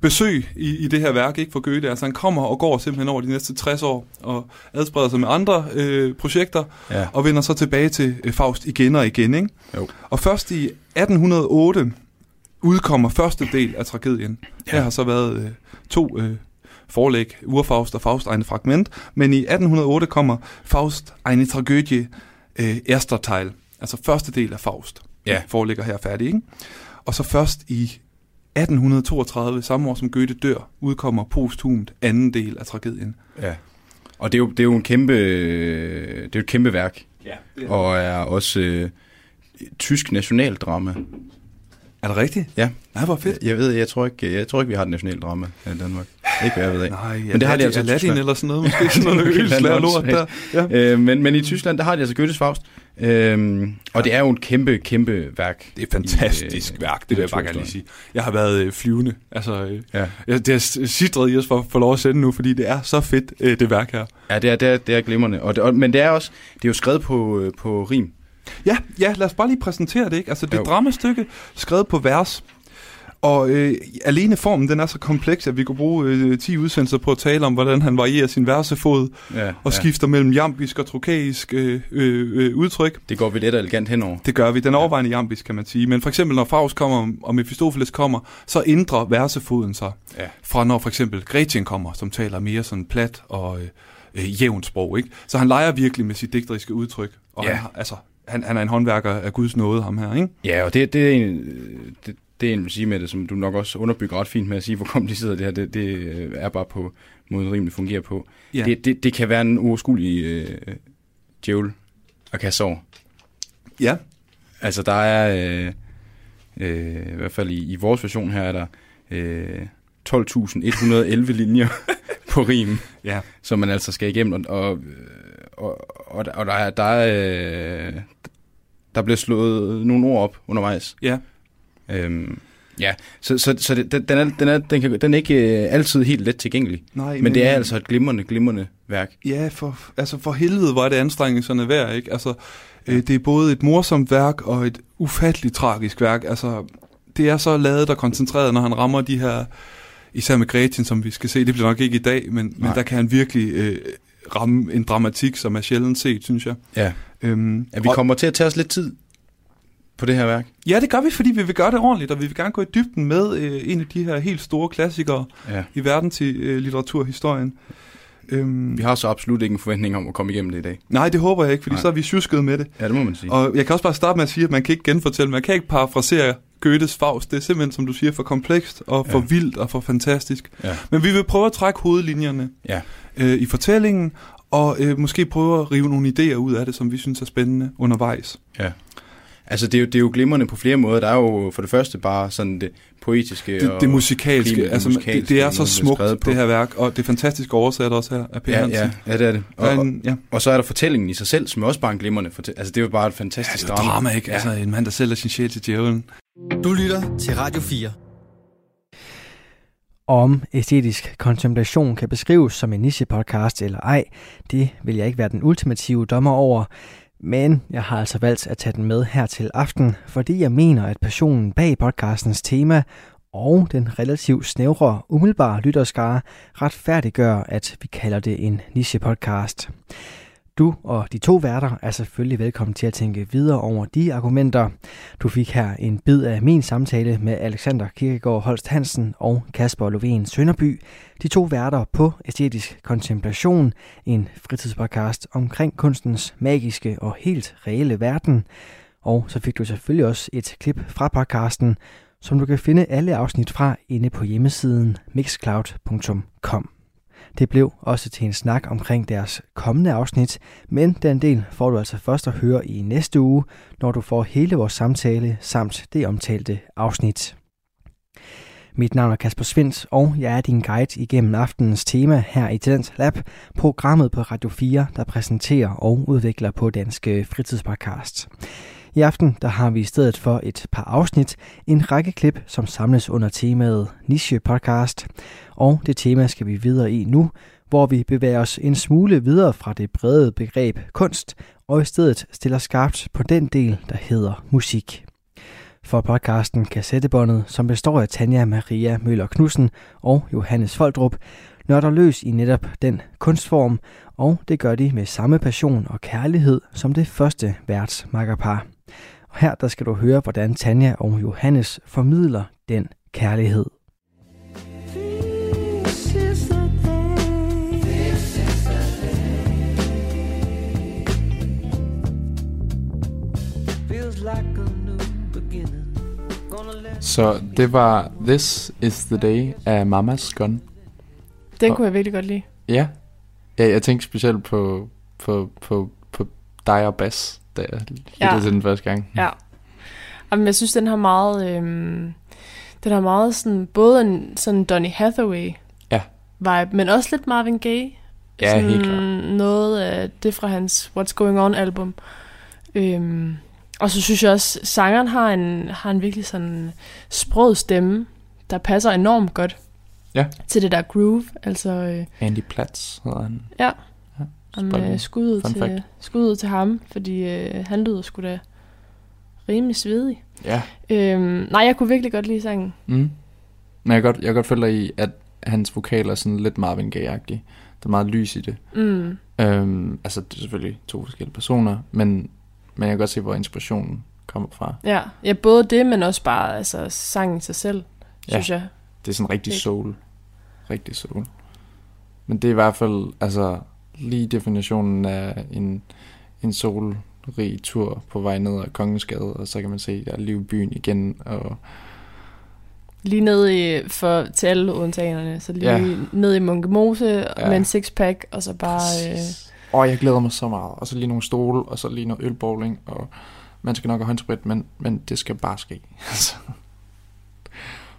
besøg i, i det her værk ikke for Goethe. Altså han kommer og går simpelthen over de næste 60 år, og adspreder sig med andre øh, projekter, Ja. og vender så tilbage til øh, Faust igen og igen. Ikke? Jo. Og først i 1808 udkommer første del af tragedien. Ja. Her har så været øh, to øh, forlæg, Urfaust og Faust eine Fragment, men i 1808 kommer Faust eine Tragödie øh, erster Teil, altså første del af Faust. Ja. Foreligger her færdig, ikke? Og så først i 1832, samme år som Goethe dør, udkommer posthumt anden del af tragedien. ja. Og det er jo, det er jo en kæmpe, det er jo et kæmpe værk. Ja, det Og er også øh, tysk nationaldrama. Er det rigtigt? Ja. Nej, hvor fedt. Jeg ved, jeg tror ikke, jeg tror ikke vi har et nationaldrama her i Danmark. Ikke hvad jeg ved af. Nej, Men det har de altså Aladdin eller sådan noget, måske sådan noget ølslære lort der. Ja. Øh, men, men i Tyskland, der har de altså Goethes Faust. Øhm, og det er jo et kæmpe, kæmpe værk. Det er et fantastisk I, øh, værk, det vil jeg bare gerne lige sige. Jeg har været øh, flyvende. Altså, øh, Ja, jeg, det er sidret i os for at få lov at sende nu, fordi det er så fedt, øh, det værk her. ja det, er, det, er, det er glimrende. Og det, og, men det er også, det er jo skrevet på, øh, på rim. Ja, ja, lad os bare lige præsentere det, ikke? Altså, det er et dramastykke skrevet på vers. Og øh, alene formen, den er så kompleks, at vi kunne bruge øh, 10 udsendelser på at tale om, hvordan han varierer sin versefod Ja, og ja. skifter mellem jambisk og trokæisk øh, øh, øh, udtryk. Det går vi let og elegant henover. Det gør vi. Den er overvejende jambisk, kan man sige. Men for eksempel, når Faust kommer, og Mephistopheles kommer, så ændrer versefoden sig. Ja. Fra når for eksempel Gretchen kommer, som taler mere sådan plat og øh, øh, jævnt sprog. Ikke? Så han leger virkelig med sit digteriske udtryk. Og Ja. han, har, altså, han, han er en håndværker af Guds nåde, ham her. Ikke? Ja, og det, det, er en, det, det jeg vil sige med det, som du nok også underbygger ret fint med at sige, hvor kompliceret det her, det, det øh, er bare på måden rimelig fungerer på. Ja. Det, det, det kan være en uoverskuelig øh, djævel at kaste over. Ja. Altså, der er, øh, øh, i hvert fald i, i vores version her, er der øh, 12.111 linjer på rim, Ja. som man altså skal igennem, og, og, og, og, og der, er, der, er, øh, der bliver slået nogle ord op undervejs. Ja. Øhm, ja, så, så, så det, den, er, den, er, den, kan, den er ikke øh, altid helt let tilgængelig, Nej, men det er altså et glimrende, glimrende værk. Ja, for, altså for helvede, er det anstrengelserne værd, ikke? Altså, øh, det er både et morsomt værk og et ufatteligt tragisk værk. Altså, det er så lavet og koncentreret, når han rammer de her, især med Gretchen, som vi skal se, det bliver nok ikke i dag, men, men der kan han virkelig øh, ramme en dramatik, som er sjældent set, synes jeg. Ja. Øhm, At vi og- kommer til at tage os lidt tid på det her værk. Ja, det gør vi, fordi vi vil gøre det ordentligt, og vi vil gerne gå i dybden med øh, en af de her helt store klassikere Ja. i verden til øh, litteraturhistorien. Øhm, Vi har så absolut ikke en forventning om at komme igennem det i dag. Nej, det håber jeg ikke, fordi Nej. så er vi tjusket med det. Ja, det må man sige. Og jeg kan også bare starte med at sige, at man kan ikke genfortælle, man kan ikke parafrasere Goethes Faust. Det er simpelthen, som du siger, for komplekst og for Ja. vildt og for fantastisk. Ja. Men vi vil prøve at trække hovedlinjerne Ja. øh, i fortællingen, og øh, måske prøve at rive nogle idéer ud af det, som vi synes er spændende undervejs. Ja. Altså, det er, jo, det er jo glimrende på flere måder. Der er jo for det første bare sådan det poetiske Det, og... det musikalske, det altså det, musikalske, det er så det er smukt, skrevet på. det her værk, og det er fantastisk oversat også her af Per Ja, Hansen. ja, ja, det er det. Og, Og, en, ja. og så er der fortællingen i sig selv, som er også bare en glimrende fortælling. Altså, det er jo bare et fantastisk Det er jo drama, ikke? Ja. Altså en mand, der sælger sin sjæl til djævlen. Du lytter til Radio 4. Om æstetisk kontemplation kan beskrives som en niche-podcast eller ej, det vil jeg ikke være den ultimative dommer over. Men jeg har altså valgt at tage den med her til aften, fordi jeg mener, at passionen bag podcastens tema og den relativt snævre, umiddelbare lytterskare retfærdiggør, at vi kalder det en niche-podcast. Du og de to værter er selvfølgelig velkommen til at tænke videre over de argumenter. Du fik her en bid af min samtale med Alexander Kirkegaard Holst Hansen og Kasper Lovén Sønderby, de to værter på Æstetisk Kontemplation, en fritidspodcast omkring kunstens magiske og helt reelle verden. Og så fik du selvfølgelig også et klip fra podcasten, som du kan finde alle afsnit fra inde på hjemmesiden mixcloud.com. Det blev også til en snak omkring deres kommende afsnit, men den del får du altså først at høre i næste uge, når du får hele vores samtale samt det omtalte afsnit. Mit navn er Kasper Svindt, og jeg er din guide igennem aftenens tema her i Talent Lab, programmet på Radio 4, der præsenterer og udvikler på Danske Fritidspodcast. I aften der har vi i stedet for et par afsnit en række klip, som samles under temaet Niche Podcast, og det tema skal vi videre i nu, hvor vi bevæger os en smule videre fra det brede begreb kunst, og i stedet stiller skarpt på den del, der hedder musik. For podcasten Kassettebåndet, som består af Tanja Maria Møller Knudsen og Johannes Foldrup, nørder løs i netop den kunstform, og det gør de med samme passion og kærlighed som det første værtsmakkerpar. Og her der skal du høre, hvordan Tanja og Johannes formidler den kærlighed. This is the day. This is the day. Feels like a new beginning. Gonna let Så det var This is the Day af Mamas Gun. Den Og- kunne jeg virkelig godt lide. Ja. ja jeg tænkte specielt på, på, på, på dig og Bass, da jeg lyttede Ja. til den første gang. Ja. Jamen, jeg synes, den har meget... Øhm, den har meget sådan... Både en sådan Donny Hathaway Ja. vibe, men også lidt Marvin Gaye. Ja, sådan helt klart. Noget af det fra hans What's Going On album. Øhm, og så synes jeg også, sangeren har en, har en virkelig sådan sprød stemme, der passer enormt godt Ja. til det der groove. Altså, øh, Andy Platz hedder han. Ja. Om øh, skuddet, fun til, fact. skuddet til ham, fordi øh, han lyder sgu da rimelig svedig. Ja. Øhm, nej, jeg kunne virkelig godt lide sangen. Mm. Men jeg kan godt, jeg kan godt følge dig i, at hans vokal er sådan lidt Marvin Gaye-agtig. Der er meget lys i det. Mm. Øhm, altså, det er selvfølgelig to forskellige personer, men, men jeg kan godt se, hvor inspirationen kommer fra. Ja. ja, både det, men også bare altså, sangen sig selv, Ja. synes jeg. Det er sådan rigtig soul. Rigtig soul. Men det er i hvert fald, altså, lige definitionen af en, en solrig tur på vej ned ad Kongens Gade, og så kan man se, der er liv byen igen, og, Lige ned i, for, til alle odenseanerne, så lige Ja. ned i Munkemose Ja. med en sixpack, og så bare... Øh. Åh, jeg glæder mig så meget. Og så lige nogle stole, og så lige noget ølbowling, og man skal nok have håndsprit, men, men det skal bare ske. Altså.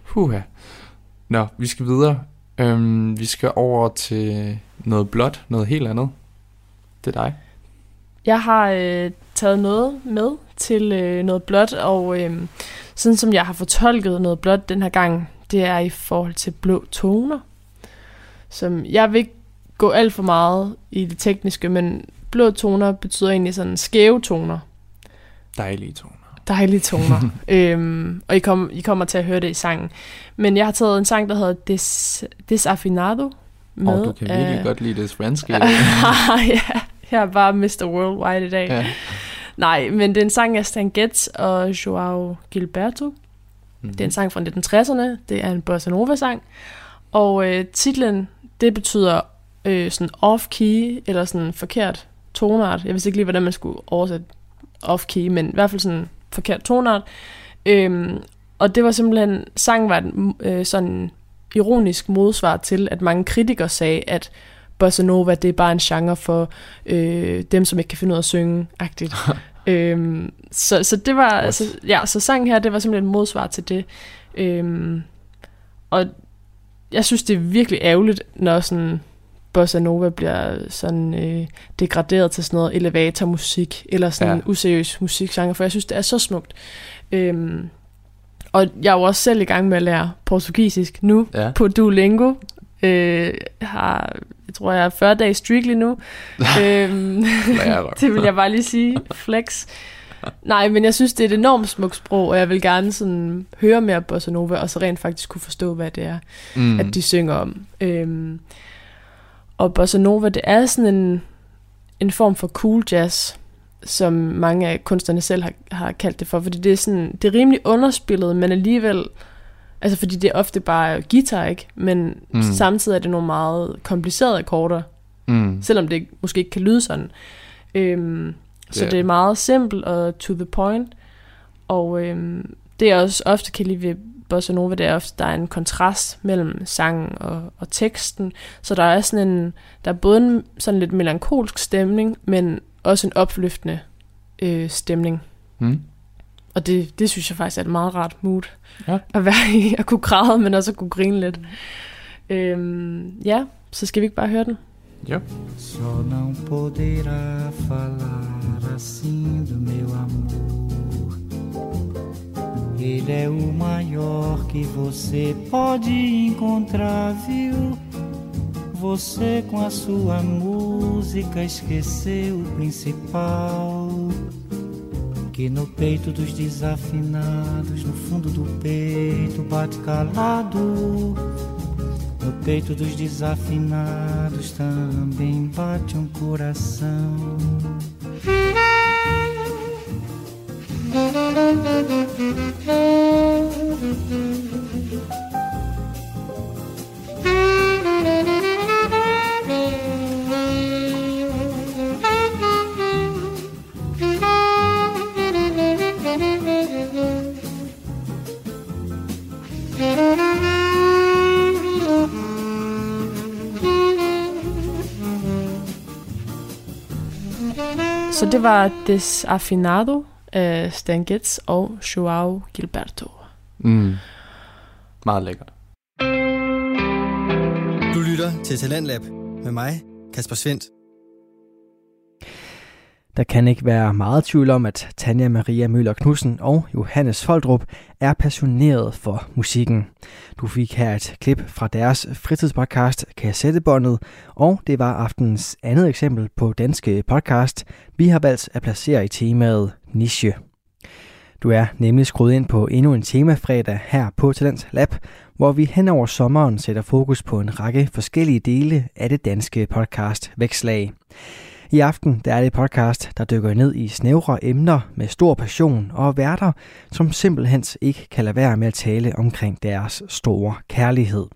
Huha. Nå, vi skal videre. Øhm, vi skal over til noget blåt, noget helt andet. Det er dig. Jeg har øh, taget noget med til øh, noget blåt, og øh, sådan som jeg har fortolket noget blåt den her gang, det er i forhold til blå toner. Som jeg vil ikke gå alt for meget i det tekniske, men blå toner betyder egentlig sådan skæve toner. Dejlige toner. Dejlige toner. øhm, og I, kom, I kommer til at høre det i sangen. Men jeg har taget en sang, der hedder Des, Desafinado. Og du kan virkelig af- godt lide det spanske. ja, jeg er bare Mr. Worldwide i dag. ja. Nej, men det er en sang af Stan Getz og Joao Gilberto. Mm. Det er en sang fra 1960'erne. Det er en bossa nova-sang. Og øh, titlen, det betyder øh, sådan off-key, eller sådan forkert tonart. Jeg vidste ikke lige, hvordan man skulle oversætte off-key, men i hvert fald sådan forkert tonart. Øhm, og det var simpelthen, sangen var et øh, sådan ironisk modsvar til, at mange kritikere sagde, at bossa nova, det er bare en genre for øh, dem, som ikke kan finde ud af at synge, agtigt. øhm, så, så det var, altså, ja, så sangen her, det var simpelthen et modsvar til det. Øhm, og jeg synes, det er virkelig ærgerligt, når sådan bossa nova bliver sådan øh, degraderet til sådan noget elevatormusik, eller sådan Ja. useriøs musikgenre, for jeg synes, det er så smukt. Øhm, og jeg er jo også selv i gang med at lære portugisisk nu Ja. på Duolingo. Øh, har, jeg tror, jeg er 40 dage streak lige nu. øhm, det vil jeg bare lige sige. Flex. Nej, men jeg synes, det er et enormt smukt sprog, og jeg vil gerne sådan høre mere bossa nova, og så rent faktisk kunne forstå, hvad det er, mm. at de synger om. Øhm, og bossa nova, det er sådan en, en form for cool jazz, som mange af kunstnerne selv har, har kaldt det for, fordi det er, sådan, det er rimelig underspillet, men alligevel, altså fordi det er ofte bare guitar, ikke? Men Mm. samtidig er det nogle meget komplicerede akkorder, Mm. selvom det måske ikke kan lyde sådan. Øhm, så Ja. det er meget simpelt og to the point. Og øhm, det jeg også ofte kan lide ved bossa nova, det er ofte, der er en kontrast mellem sangen og, og teksten. Så der er sådan en, der er både en sådan lidt melankolsk stemning, men også en opløftende øh, stemning. Mm. Og det, det synes jeg faktisk er et meget rart mood Ja. at være i. At kunne græde, men også at kunne grine lidt. Øhm, ja, så skal vi ikke bare høre den? Jo. Só não poderá falar assim do meu amor. Ele é o maior que você pode encontrar, viu? Você com a sua música esqueceu o principal. Que no peito dos desafinados, no fundo do peito bate calado. No peito dos desafinados também bate um coração. Så det var Desafinado af Stan Getz og Joao Gilberto. Mm. Meget lækkert. Du lytter til Talentlab med mig, Kasper Svendt. Der kan ikke være meget tvivl om, at Tanja Maria Møller Knudsen og Johannes Foldrup er passioneret for musikken. Du fik her et klip fra deres fritidspodcast Kassettebåndet, og det var aftens andet eksempel på danske podcast, vi har valgt at placere i temaet niche. Du er nemlig skruet ind på endnu en temafredag her på Talent Lab, hvor vi hen over sommeren sætter fokus på en række forskellige dele af det danske podcast Vækslag. I aften der er det podcast, der dykker ned i snævre emner med stor passion og værter, som simpelthen ikke kan lade være med at tale omkring deres store kærlighed.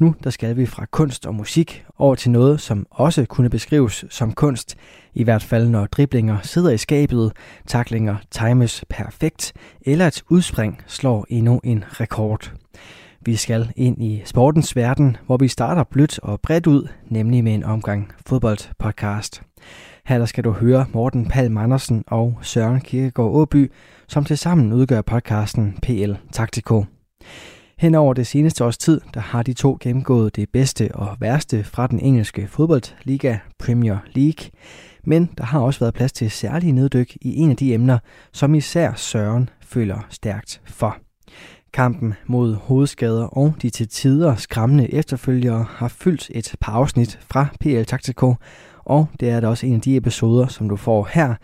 Nu der skal vi fra kunst og musik over til noget, som også kunne beskrives som kunst. I hvert fald når driblinger sidder i skabet, taklinger times perfekt, eller et udspring slår endnu en rekord. Vi skal ind i sportens verden, hvor vi starter blødt og bredt ud, nemlig med en omgang fodboldpodcast. Her der skal du høre Morten Palm Andersen og Søren Kirkegaard Åby, som tilsammen udgør podcasten PL Taktiko. Hen over det seneste års tid, der har de to gennemgået det bedste og værste fra den engelske fodboldliga Premier League. Men der har også været plads til særlige neddyk i en af de emner, som især Søren føler stærkt for. Kampen mod hovedskader og de til tider skræmmende efterfølgere har fyldt et par afsnit fra PL Taktiko, og det er da også en af de episoder, som du får her,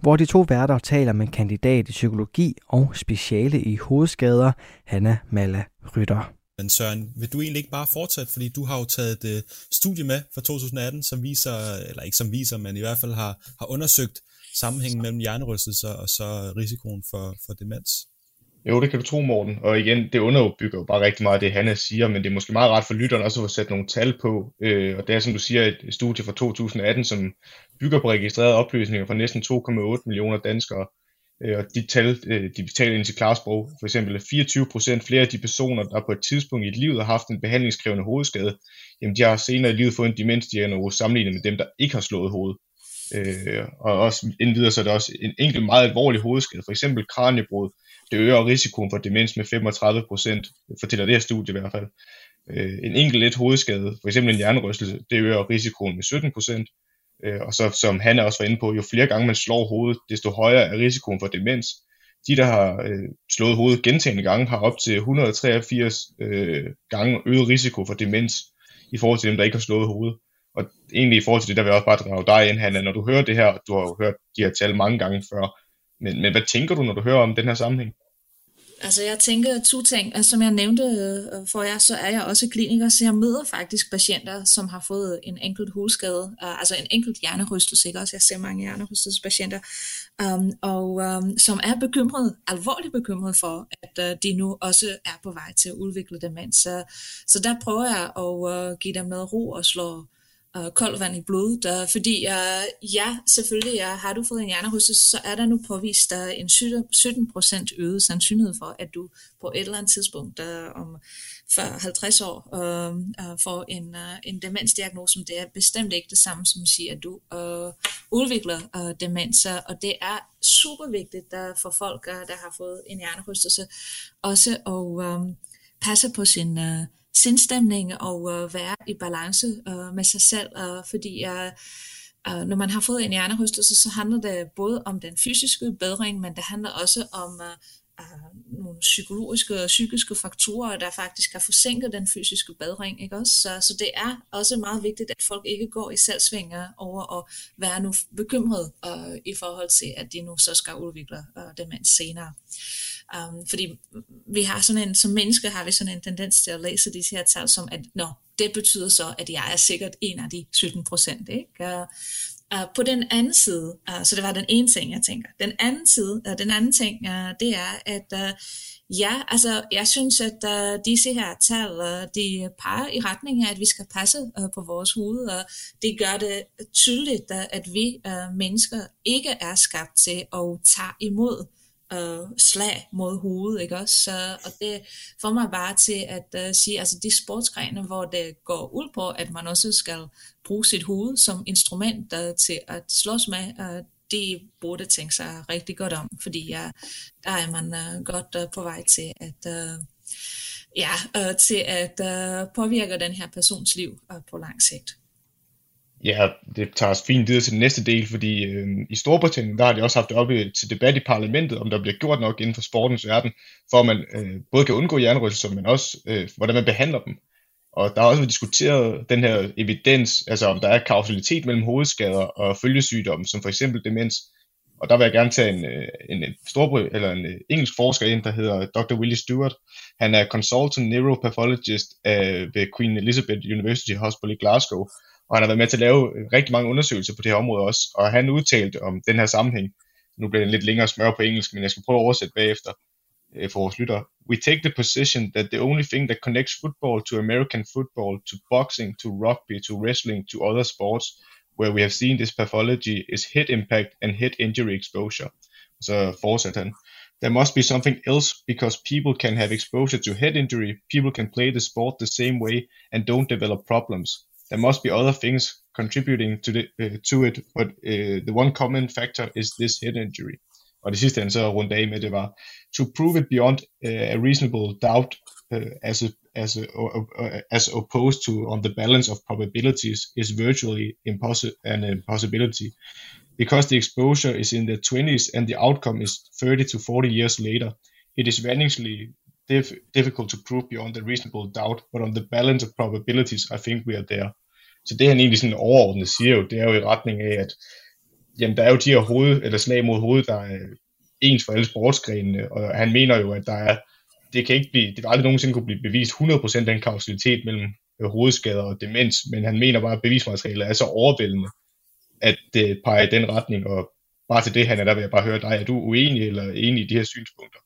hvor de to værter taler med kandidat i psykologi og speciale i hovedskader, Hanna Malla Rytter. Men Søren, vil du egentlig ikke bare fortsætte, fordi du har jo taget et uh, studie med fra 2018, som viser, eller ikke som viser, men i hvert fald har, har undersøgt sammenhængen mellem hjernerystelser og så risikoen for, for demens. Jo, det kan du tro, Morten. Og igen, det underbygger jo bare rigtig meget det, Hanna siger, men det er måske meget rart for lytteren også at få sat nogle tal på. Øh, og det er, som du siger, et studie fra 2018, som bygger på registrerede oplysninger fra næsten 2,8 millioner danskere. Øh, og de tal, øh, de betaler ind til klarsprog, for eksempel 24 procent flere af de personer, der på et tidspunkt i et liv har haft en behandlingskrævende hovedskade, jamen de har senere i livet fået en demensdiagnose sammenlignet med dem, der ikke har slået hovedet. Øh, og også indvidere så er der også en enkelt meget alvorlig hovedskade, for eksempel kraniebrud, det øger risikoen for demens med 35 procent, fortæller det her studie i hvert fald. Øh, en enkelt let hovedskade, for eksempel en hjernerystelse, det øger risikoen med 17 procent. Øh, og så som han også var inde på, jo flere gange man slår hovedet, desto højere er risikoen for demens. De, der har øh, slået hovedet gentagende gange, har op til 183 øh, gange øget risiko for demens, i forhold til dem, der ikke har slået hovedet. Og egentlig i forhold til det, der vil jeg også bare drage dig ind, Hanna, når du hører det her, du har jo hørt de her tal mange gange før, men, men hvad tænker du, når du hører om den her sammenhæng? Altså jeg tænker to ting. Altså, som jeg nævnte øh, for jer, så er jeg også kliniker, så jeg møder faktisk patienter, som har fået en enkelt hulskade, øh, altså en enkelt hjernerystelse, ikke også? Jeg ser mange hjernerystelsespatienter, um, og um, som er bekymret, alvorligt bekymret for, at uh, de nu også er på vej til at udvikle demens. Så, så der prøver jeg at uh, give dem noget ro og slå Øh, og koldt vand i blodet, og fordi uh, ja, selvfølgelig, ja, har du fået en hjernerystelse, så er der nu påvist der en 17% øget sandsynlighed for, at du på et eller andet tidspunkt der om 50 år øh, øh, får en, øh, en demensdiagnose, det er bestemt ikke det samme som at sige, at du øh, udvikler øh, demens, og det er super vigtigt der for folk, øh, der har fået en hjernerystelse, også at øh, passe på sin øh, sindstemning og øh, være i balance øh, med sig selv, øh, fordi øh, øh, når man har fået en hjernerystelse, så handler det både om den fysiske bedring, men det handler også om øh, øh, nogle psykologiske og psykiske faktorer, der faktisk har forsinket den fysiske bedring. Ikke også? Så, så det er også meget vigtigt, at folk ikke går i selvsvinger over at være nu bekymret øh, i forhold til, at de nu så skal udvikle øh, demens senere. Um, fordi vi har sådan en, som mennesker har vi sådan en tendens til at læse disse her tal som, at nå, det betyder så, at jeg er sikkert en af de 17 procent. Ikke? Uh, uh, på den anden side, uh, så det var den ene ting, jeg tænker. Den anden side, uh, den anden ting, uh, det er, at uh, ja, altså jeg synes, at uh, disse her tal, uh, de peger i retning af, at vi skal passe uh, på vores hoved, og det gør det tydeligt, uh, at vi uh, mennesker ikke er skabt til at tage imod øh, slag mod hovedet, ikke også? Så, og det får mig bare til at øh, sige, altså de sportsgrene, hvor det går ud på, at man også skal bruge sit hoved som instrument øh, til at slås med, øh, de burde tænke sig rigtig godt om, fordi ja, der er man øh, godt øh, på vej til at, Øh, ja, øh, til at øh, påvirke den her persons liv øh, på lang sigt. Ja, det tager os fint videre til den næste del, fordi øh, i Storbritannien, der har de også haft det oppe til debat i parlamentet, om der bliver gjort nok inden for sportens verden, for at man øh, både kan undgå hjernerystelser, men også øh, hvordan man behandler dem. Og der har også været diskuteret den her evidens, altså om der er kausalitet mellem hovedskader og følgesygdomme, som for eksempel demens. Og der vil jeg gerne tage en, øh, en, en storbry, eller en øh, engelsk forsker ind, der hedder Dr. Willie Stewart. Han er consultant neuropathologist øh, ved Queen Elizabeth University Hospital i Glasgow, og han har været med til at lave øh, rigtig mange undersøgelser på det her område også, og han udtalte om den her sammenhæng. Nu bliver det lidt længere smør på engelsk, men jeg skal prøve at oversætte bagefter øh, for vores lytter. we take the position that the only thing that connects football to American football, to boxing, to rugby, to wrestling, to other sports where we have seen this pathology is head impact and head injury exposure. Så fortsætter han. There must be something else because people can have exposure to head injury, people can play the sport the same way and don't develop problems. There must be other things contributing to, the, uh, to it, but uh, the one common factor is this head injury. Og det sidste han så rundt af med, det var, to prove it beyond uh, a reasonable doubt uh, as, a, as, a, uh, as opposed to on the balance of probabilities is virtually impossi- an impossibility because the exposure is in the 20s and the outcome is 30 to 40 years later. It is vanishingly diff- difficult to prove beyond a reasonable doubt, but on the balance of probabilities, I think we are there. Så det han egentlig sådan overordnet siger jo, det er jo i retning af, at jamen, der er jo de her hoved, eller slag mod hovedet, der er ens for alle sportsgrenene, og han mener jo, at der er, det kan ikke blive, det vil aldrig nogensinde kunne blive bevist 100% den kausalitet mellem øh, hovedskader og demens, men han mener bare, at bevismaterialet er så overvældende, at det peger i den retning, og bare til det, han er der vil jeg bare høre dig, er du uenig eller enig i de her synspunkter?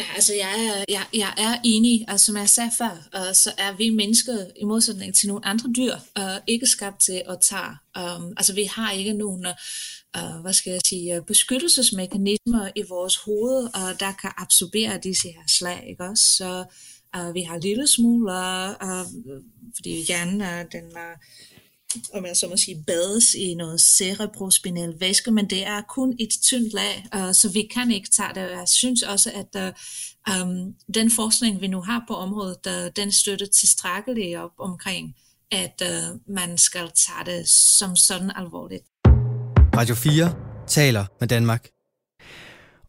Ja, altså jeg er, jeg, jeg er enig, altså som jeg sagde før, uh, så er vi mennesker i modsætning til nogle andre dyr uh, ikke skabt til at tage. Um, altså vi har ikke nogen, uh, hvad skal jeg sige, beskyttelsesmekanismer i vores hoved, uh, der kan absorbere disse her slag, ikke også? Så uh, vi har lille smule, uh, fordi hjernen er den... Uh, om man så må sige, bades i noget cerebrospinal væske, men det er kun et tyndt lag, uh, så vi kan ikke tage det. Jeg synes også, at uh, um, den forskning, vi nu har på området, uh, den støtter tilstrækkeligt op omkring, at uh, man skal tage det som sådan alvorligt. Radio 4 taler med Danmark.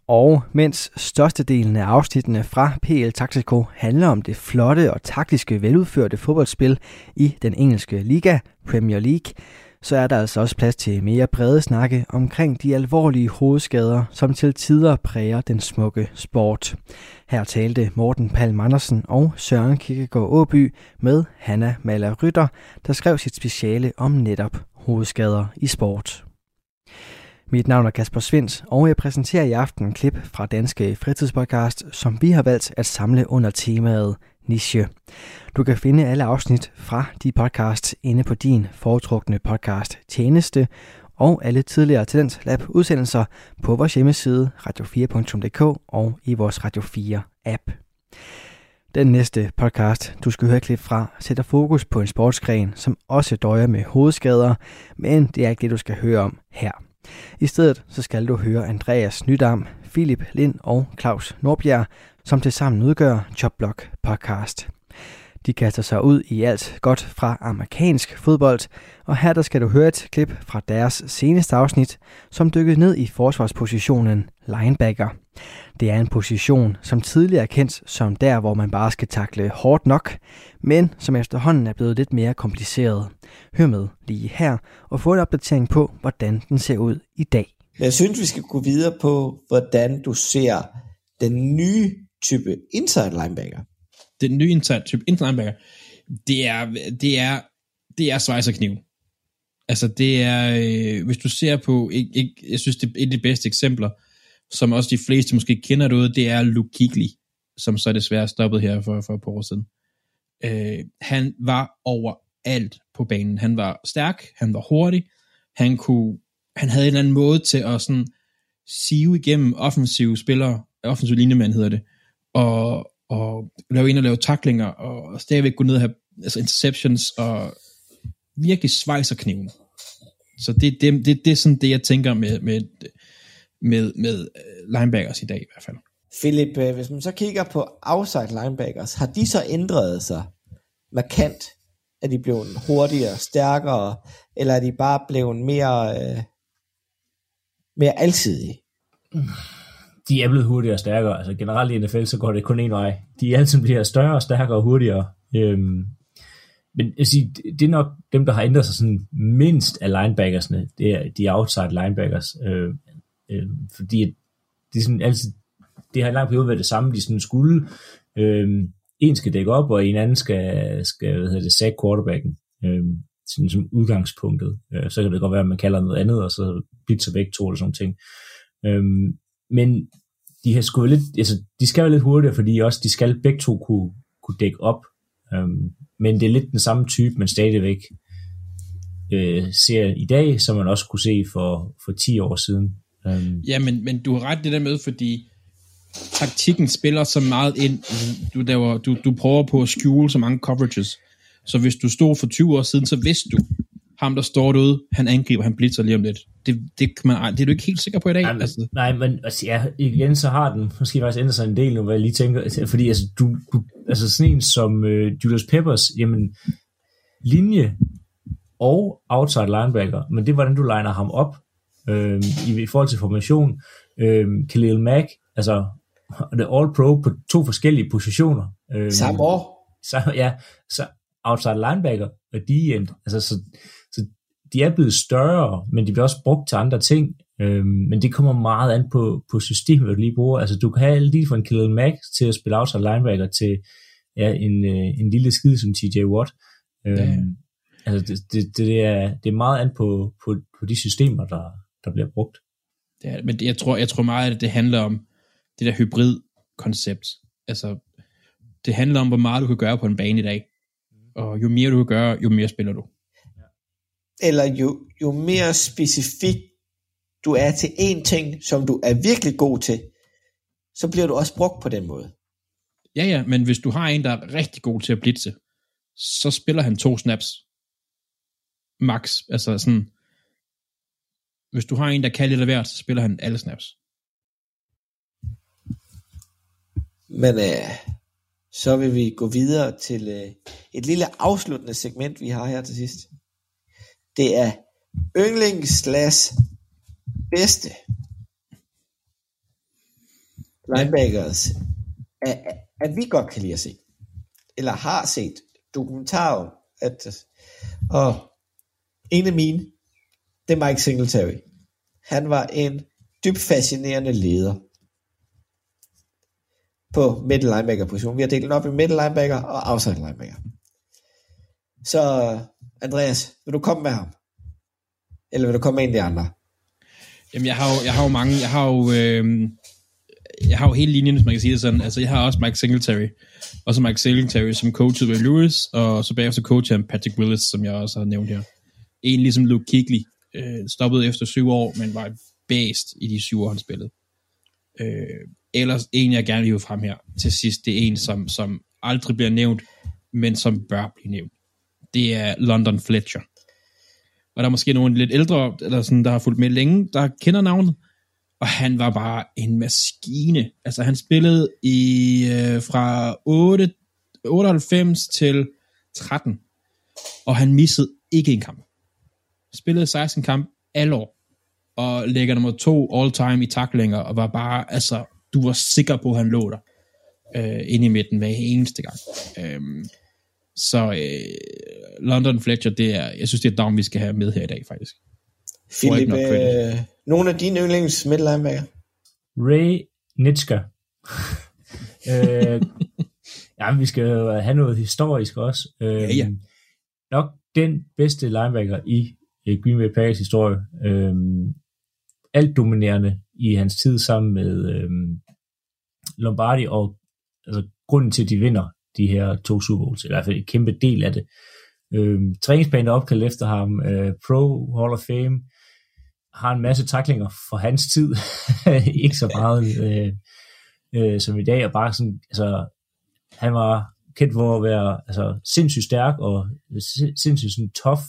Og mens størstedelen af afsnittene fra PL Taxico handler om det flotte og taktiske veludførte fodboldspil i den engelske liga, Premier League, så er der altså også plads til mere brede snakke omkring de alvorlige hovedskader, som til tider præger den smukke sport. Her talte Morten Palm Andersen og Søren Kikkegaard Åby med Hanna Maler Rytter, der skrev sit speciale om netop hovedskader i sport. Mit navn er Kasper Svens, og jeg præsenterer i aften en klip fra Danske Fritidspodcast, som vi har valgt at samle under temaet niche. Du kan finde alle afsnit fra de podcasts inde på din foretrukne podcast tjeneste, og alle tidligere Talent Lab udsendelser på vores hjemmeside radio4.dk og i vores Radio 4 app. Den næste podcast, du skal høre klip fra, sætter fokus på en sportsgren, som også døjer med hovedskader, men det er ikke det, du skal høre om her. I stedet så skal du høre Andreas Nydam, Philip Lind og Claus Norbjerg, som tilsammen udgør Jobblock Podcast. De kaster sig ud i alt godt fra amerikansk fodbold, og her der skal du høre et klip fra deres seneste afsnit, som dykkede ned i forsvarspositionen linebacker. Det er en position, som tidligere er kendt som der, hvor man bare skal takle hårdt nok, men som efterhånden er blevet lidt mere kompliceret. Hør med lige her og få en opdatering på, hvordan den ser ud i dag. Jeg synes, vi skal gå videre på, hvordan du ser den nye type inside linebacker. Den nye inside type inside linebacker, det er, det er, det er svejserkniv. Altså det er, øh, hvis du ser på, ikke, ikke, jeg synes det er et af de bedste eksempler, som også de fleste måske kender derude, det er Luke Kuechly, som så desværre stoppet her for, for et par år siden. Øh, han var overalt på banen. Han var stærk, han var hurtig, han kunne, han havde en eller anden måde til at sådan sive igennem offensive spillere, offensive linjemand hedder det, og, og lave ind og lave taklinger, og stadigvæk gå ned og have altså interceptions, og virkelig svejser kniven. Så det, det, det, det er sådan det, jeg tænker med, med, med, med linebackers i dag i hvert fald. Philip, øh, hvis man så kigger på outside linebackers, har de så ændret sig markant? Er de blevet hurtigere, stærkere, eller er de bare blevet mere, øh, mere alsidige? De er blevet hurtigere og stærkere. Altså generelt i NFL, så går det kun en vej. De altid bliver større, stærkere og hurtigere. Øhm, men jeg siger, det er nok dem, der har ændret sig sådan mindst af linebackersne. Det er de outside linebackers. Øh, øh, fordi det er sådan altid, det har i lang periode været det samme, de sådan skulle. Øh, en skal dække op, og en anden skal, skal hvad hedder det, sack quarterbacken. Øh, sådan som udgangspunktet. Øh, så kan det godt være, at man kalder noget andet, og så blitzer væk to eller sådan ting. Øhm, men de har sgu lidt, altså, de skal være lidt hurtigere, fordi også de skal begge to kunne, kunne dække op. Um, men det er lidt den samme type, man stadigvæk øh, ser i dag, som man også kunne se for, for 10 år siden. Um, Ja, men, men du har ret i det der med, fordi taktikken spiller så meget ind. Du, laver, du, du prøver på at skjule så mange coverages. Så hvis du stod for 20 år siden, så vidste du, ham der står derude, han angriber, han blitzer lige om lidt. Det, det, kan man, det er du ikke helt sikker på i dag. Nej, men, altså. nej, men altså, ja, igen, så har den måske faktisk ændret sig en del nu, hvad jeg lige tænker, altså, fordi altså, du, du, altså sådan en som øh, Julius Peppers, jamen, linje og outside linebacker, men det er, hvordan du liner ham op øh, i, i forhold til formation. Øh, Khalil Mack, altså, det er all pro på to forskellige positioner. Øh, Samme år. Så, ja, så outside linebacker og de end, altså, så, så de er blevet større, men de bliver også brugt til andre ting. Øhm, men det kommer meget an på, på systemet, du lige bruger. Altså, du kan have lige fra en Khalil Mack til at spille outside linebacker til ja, en, øh, en lille skid som TJ Watt. Øhm, Ja. Altså, det, det, det, er, det er meget an på, på, på de systemer, der, der bliver brugt. Det er, men jeg tror, jeg tror meget, at det handler om det der hybrid-koncept. Altså, det handler om, hvor meget du kan gøre på en bane i dag. Og jo mere du kan gøre, jo mere spiller du. Eller jo, jo mere specifik du er til én ting, som du er virkelig god til, så bliver du også brugt på den måde. Ja, ja, men hvis du har en, der er rigtig god til at blitse, så spiller han to snaps. Max. Altså sådan, hvis du har en, der kan lidt af hvert, så spiller han alle snaps. Men øh, så vil vi gå videre til øh, et lille afsluttende segment, vi har her til sidst. Det er yndlings slash bedste linebackers, at, at vi godt kan lide at se. Eller har set dokumentarer om, at og en af mine, det er Mike Singletary. Han var en dybt fascinerende leder på middle linebacker position. Vi har delt den op i middle linebacker og outside linebacker. Så Andreas, vil du komme med ham? Eller vil du komme med en af de andre? Jamen, jeg har jo, jeg har jo mange, jeg har jo, øh, jeg har jo hele linjen, hvis man kan sige det sådan. Altså, jeg har også Mike Singletary, og så Mike Singletary som coachet ved Lewis, og så bagefter coachet han Patrick Willis, som jeg også har nævnt her. En ligesom Luke Kigley, øh, stoppede efter syv år, men var based i de syv år, han spillede. Øh, ellers en, jeg gerne vil hive frem her til sidst, det er en, som, som aldrig bliver nævnt, men som bør blive nævnt. Det er London Fletcher. Og der er måske nogle lidt ældre, eller sådan, der har fulgt med længe, der kender navnet. Og han var bare en maskine. Altså han spillede i øh, fra 8, 98 til 13. Og han missede ikke en kamp. Spillede 16 kamp alle år. Og ligger nummer to all time i taklinger. Og var bare, altså, du var sikker på, at han lå der. Øh, inde i midten hver eneste gang. Øh, så øh, London Fletcher, det er, jeg synes, det er et navn, vi skal have med her i dag, faktisk. Philip, øh, nogle af dine yndlings middle linebacker? Ray Nitschke. øh, ja, vi skal have noget historisk også. Øh, Ja, ja. Nok den bedste linebacker i øh, Green Bay Packers historie. Øh, alt dominerende i hans tid sammen med øh, Lombardi, og altså, grunden til, at de vinder de her to Super Bowls, i hvert fald en kæmpe del af det. Øh, træningsbanen er opkaldt efter ham, øh, Pro Hall of Fame, har en masse taklinger for hans tid, ikke så meget øh, øh, som i dag, og bare sådan, altså, han var kendt for at være altså, sindssygt stærk og sindssygt sådan tough.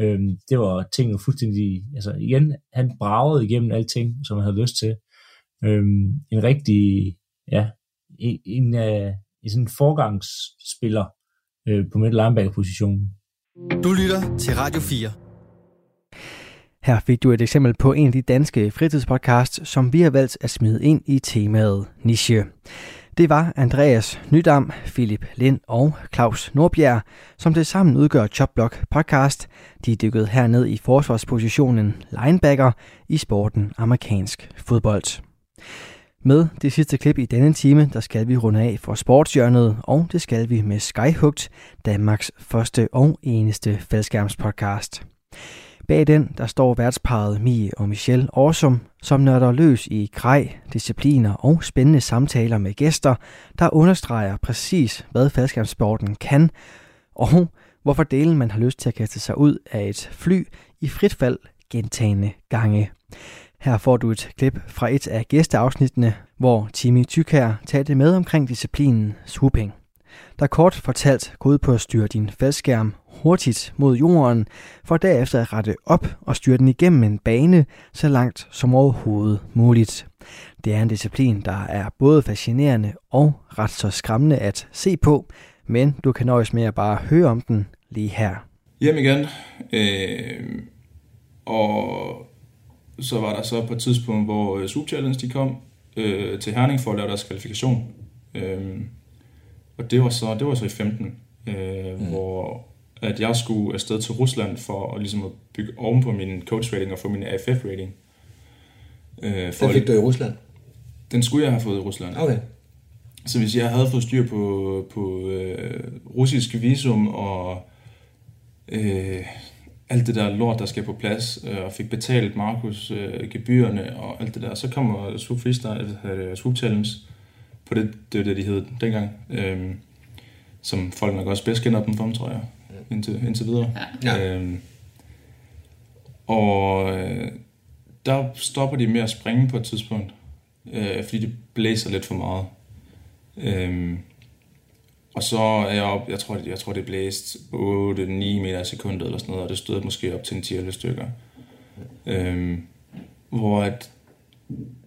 Øhm, det var ting jo fuldstændig, altså igen, han bragede igennem alting, som han havde lyst til. Øhm, en rigtig, ja, en, en, uh, en sådan forgangsspiller øh, på midt linebacker positionen. Du lytter til Radio 4. Her fik du et eksempel på en af de danske fritidspodcasts, som vi har valgt at smide ind i temaet niche. Det var Andreas Nydam, Philip Lind og Claus Nordbjerg, som til sammen udgør Chopblock podcast. De er dykket herned i forsvarspositionen linebacker i sporten amerikansk fodbold. Med det sidste klip i denne time, der skal vi runde af for sportshjørnet, og det skal vi med Skyhugt, Danmarks første og eneste faldskærmspodcast. Bag den, der står værtsparet Mie og Michelle Årsum, som nørder løs i grej, discipliner og spændende samtaler med gæster, der understreger præcis, hvad faldskærmssporten kan, og hvorfor delen man har lyst til at kaste sig ud af et fly i frit fald gentagende gange. Her får du et klip fra et af gæsteafsnittene, hvor Timmy Tykær talte med omkring disciplinen swooping. Der kort fortalt går ud på at styre din faldskærm hurtigt mod jorden, for derefter at rette op og styre den igennem en bane så langt som overhovedet muligt. Det er en disciplin, der er både fascinerende og ret så skræmmende at se på, men du kan nøjes med at bare høre om den lige her. hjem igen. Øh, og så var der så på et tidspunkt, hvor øh, Soup Challenge de kom øh, til Herning for at lave deres kvalifikation. Øh, og det var så det var så i 15, øh, mm. hvor at jeg skulle afsted til Rusland for at, ligesom at bygge oven på min coach rating og få min AFF rating. Øh, Den fik du i Rusland? Den skulle jeg have fået i Rusland. Okay. Så hvis jeg havde fået styr på, på øh, russisk visum og øh, alt det der lort, der skal på plads, øh, og fik betalt Markus øh, gebyrerne og alt det der, så kommer Swoop Freestyle, øh, Swoop Challenge, på det, det var det, de hed dengang, øh, som folk nok også bedst kender dem for, tror jeg, indtil, indtil videre. Ja. Øh, og øh, der stopper de med at springe på et tidspunkt, øh, fordi det blæser lidt for meget. Øhm, og så er jeg op, jeg tror, det, jeg tror det blæst 8-9 meter i sekundet eller sådan noget, og det stod måske op til en 10 stykker. Øhm, hvor at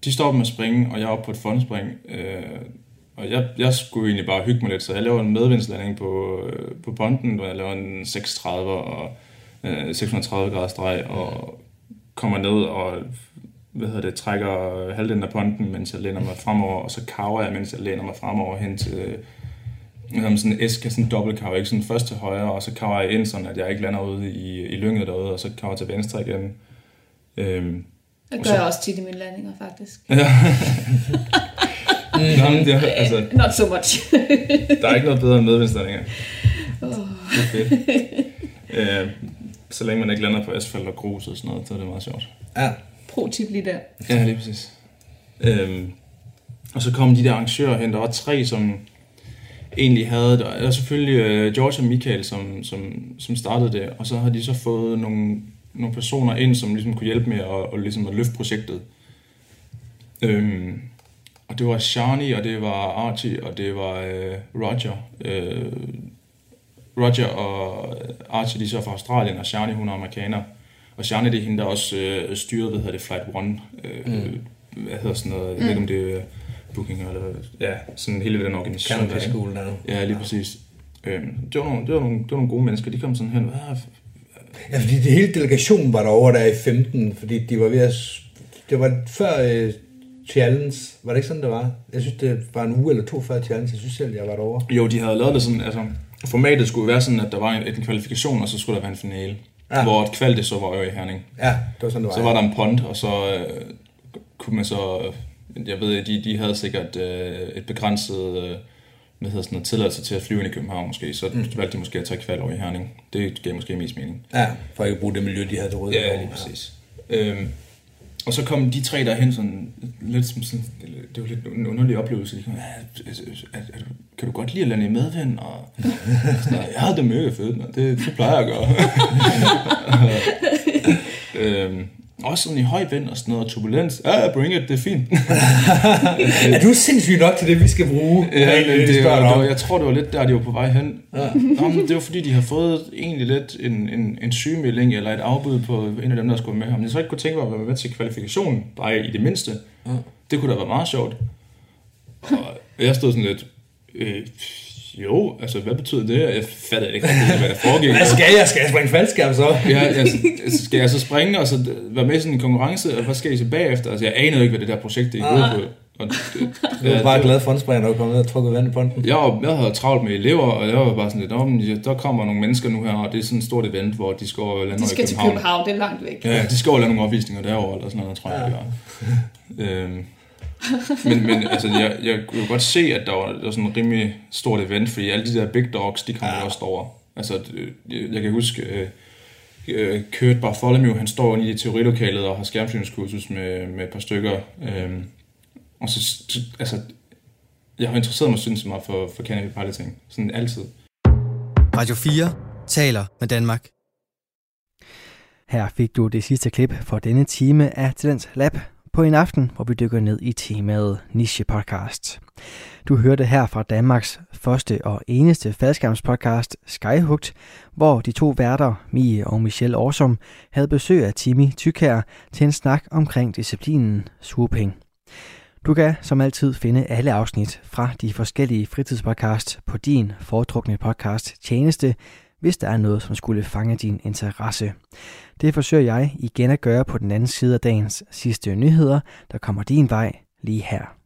de stopper med at springe, og jeg er oppe på et fondspring, øh, og jeg, jeg skulle egentlig bare hygge mig lidt, så jeg laver en medvindslanding på, øh, på ponten, hvor jeg laver en 630 og øh, 630 grader streg, og kommer ned og hvad hedder det, trækker halvdelen af ponten, mens jeg læner mig fremover, og så kaver jeg, mens jeg læner mig fremover hen til øh, sådan en æske, sådan en dobbeltkaver, ikke sådan først til højre, og så kaver jeg ind, sådan at jeg ikke lander ude i, i lynget derude, og så kaver jeg til venstre igen. Øhm, Det og gør så- jeg også tit i mine landinger, faktisk. Ja. Nå, men det er, altså, Not so much. der er ikke noget bedre end medvindslandinger. Åh. Det er fedt. øh, så længe man ikke lander på asfalt og grus og sådan noget, så er det meget sjovt. Ja. Pro-tip lige der. Ja, lige præcis. Øhm, og så kom de der arrangører hen, der var tre, som egentlig havde, der er selvfølgelig uh, George og Michael, som, som, som startede det, og så har de så fået nogle, nogle personer ind, som ligesom kunne hjælpe med at, og ligesom at løfte projektet. Øhm, og det var Shani, og det var Archie, og det var uh, Roger. Uh, Roger og Archie, de er så fra Australien, og Shani, hun er amerikaner. Og Shani, det er hende, der også øh, styrede, hvad hedder det, Flight One. Øh, Mm. mm. Hvad hedder sådan noget, jeg ved ikke, om det er Booking eller, ja, sådan hele den organisation. Canopy? School der. Ja, lige præcis. Øhm, det, var nogle, det, var nogle, det var nogle gode mennesker, de kom sådan hen, hvad, Ja, fordi det hele delegationen var derovre der i 15, fordi de var ved at... Det var før øh, Challenge, var det ikke sådan, det var? Jeg synes, det var en uge eller to før Challenge, jeg synes selv, jeg var derovre. Jo, de havde lavet det sådan, altså formatet skulle være sådan, at der var en, en kvalifikation, og så skulle der være en finale. Ja. Ja. Hvor et kval det så var jo i Herning. Ja, det var sådan, det var, Så ja. var der en pond, og så øh, kunne man så, øh, jeg ved, de, de havde sikkert øh, et begrænset, øh, hvad hedder sådan noget, tilladelse til at flyve ind i København måske, så Mm. valgte de måske at tage kval over i Herning. Det gav måske mest mening. Ja, for ikke at bruge det miljø, de havde til rådighed. Ja, lige præcis. Øhm, og så kom de tre derhen sådan lidt som sådan, det var lidt en underlig oplevelse. De kom, "Ja, er, er, er, kan du godt lide at lande i medvind? Og, sådan, ja, det er mega fedt, man. det, det plejer jeg at gøre. øhm, også sådan i høj vind og sådan noget, og turbulens. Ja, yeah, bring it, det er fint. er du sindssyg nok til det, vi skal bruge? Ja, det, det, det, var, jeg tror, det var lidt der, de var på vej hen. Ja. Nå, men det var fordi, de har fået egentlig lidt en, en, en sygemelding eller et afbud på en af dem, der skulle med ham. Jeg så ikke kunne tænke mig at være med til kvalifikationen, bare i det mindste. Ja. Det kunne da være meget sjovt. Og jeg stod sådan lidt, øh, jo, altså hvad betyder det? Jeg fattede ikke, rigtig, hvad der foregik. Hvad skal jeg? Skal jeg springe faldskærm så? Ja, altså, altså, skal jeg så springe og så være med i sådan en konkurrence, og hvad skal I så bagefter? Altså, jeg anede ikke, hvad det der projekt det gik ud Ah. på. Og det, Du var bare glad for springer, når du kom ned og trukket vand i ponten. jeg, var, jeg havde travlt med elever, og jeg var bare sådan lidt, "Nå, men ja, der kommer nogle mennesker nu her, og det er sådan et stort event, hvor de skal over lande De over i skal til København. København, det er langt væk. Ja, de skal over lave nogle opvisninger derovre, eller sådan noget, tror jeg, ja. det var. Øhm, men, men altså, jeg, jeg kunne godt se, at der var, der var sådan et rimelig stort event, fordi alle de der big dogs, de kom ja. også over. Altså, det- jeg, jeg kan huske, øh, øh, Kurt Bartholomew, han står inde i teorilokalet og har skærmsynskursus med, med et par stykker. Øhm, og så, så, altså, jeg har interesseret mig sindssygt meget for, for cannabis piloting. Sådan altid. Radio 4 taler med Danmark. Her fik du det sidste klip for denne time af Talents Lab på en aften, hvor vi dykker ned i temaet Niche Podcast. Du hørte her fra Danmarks første og eneste faldskærmspodcast Skyhugt, hvor de to værter, Mie og Michelle Årsom, havde besøg af Timmy Tykær til en snak omkring disciplinen swooping. Du kan som altid finde alle afsnit fra de forskellige fritidspodcasts på din foretrukne podcast tjeneste, hvis der er noget, som skulle fange din interesse. Det forsøger jeg igen at gøre på den anden side af dagens sidste nyheder, der kommer din vej lige her.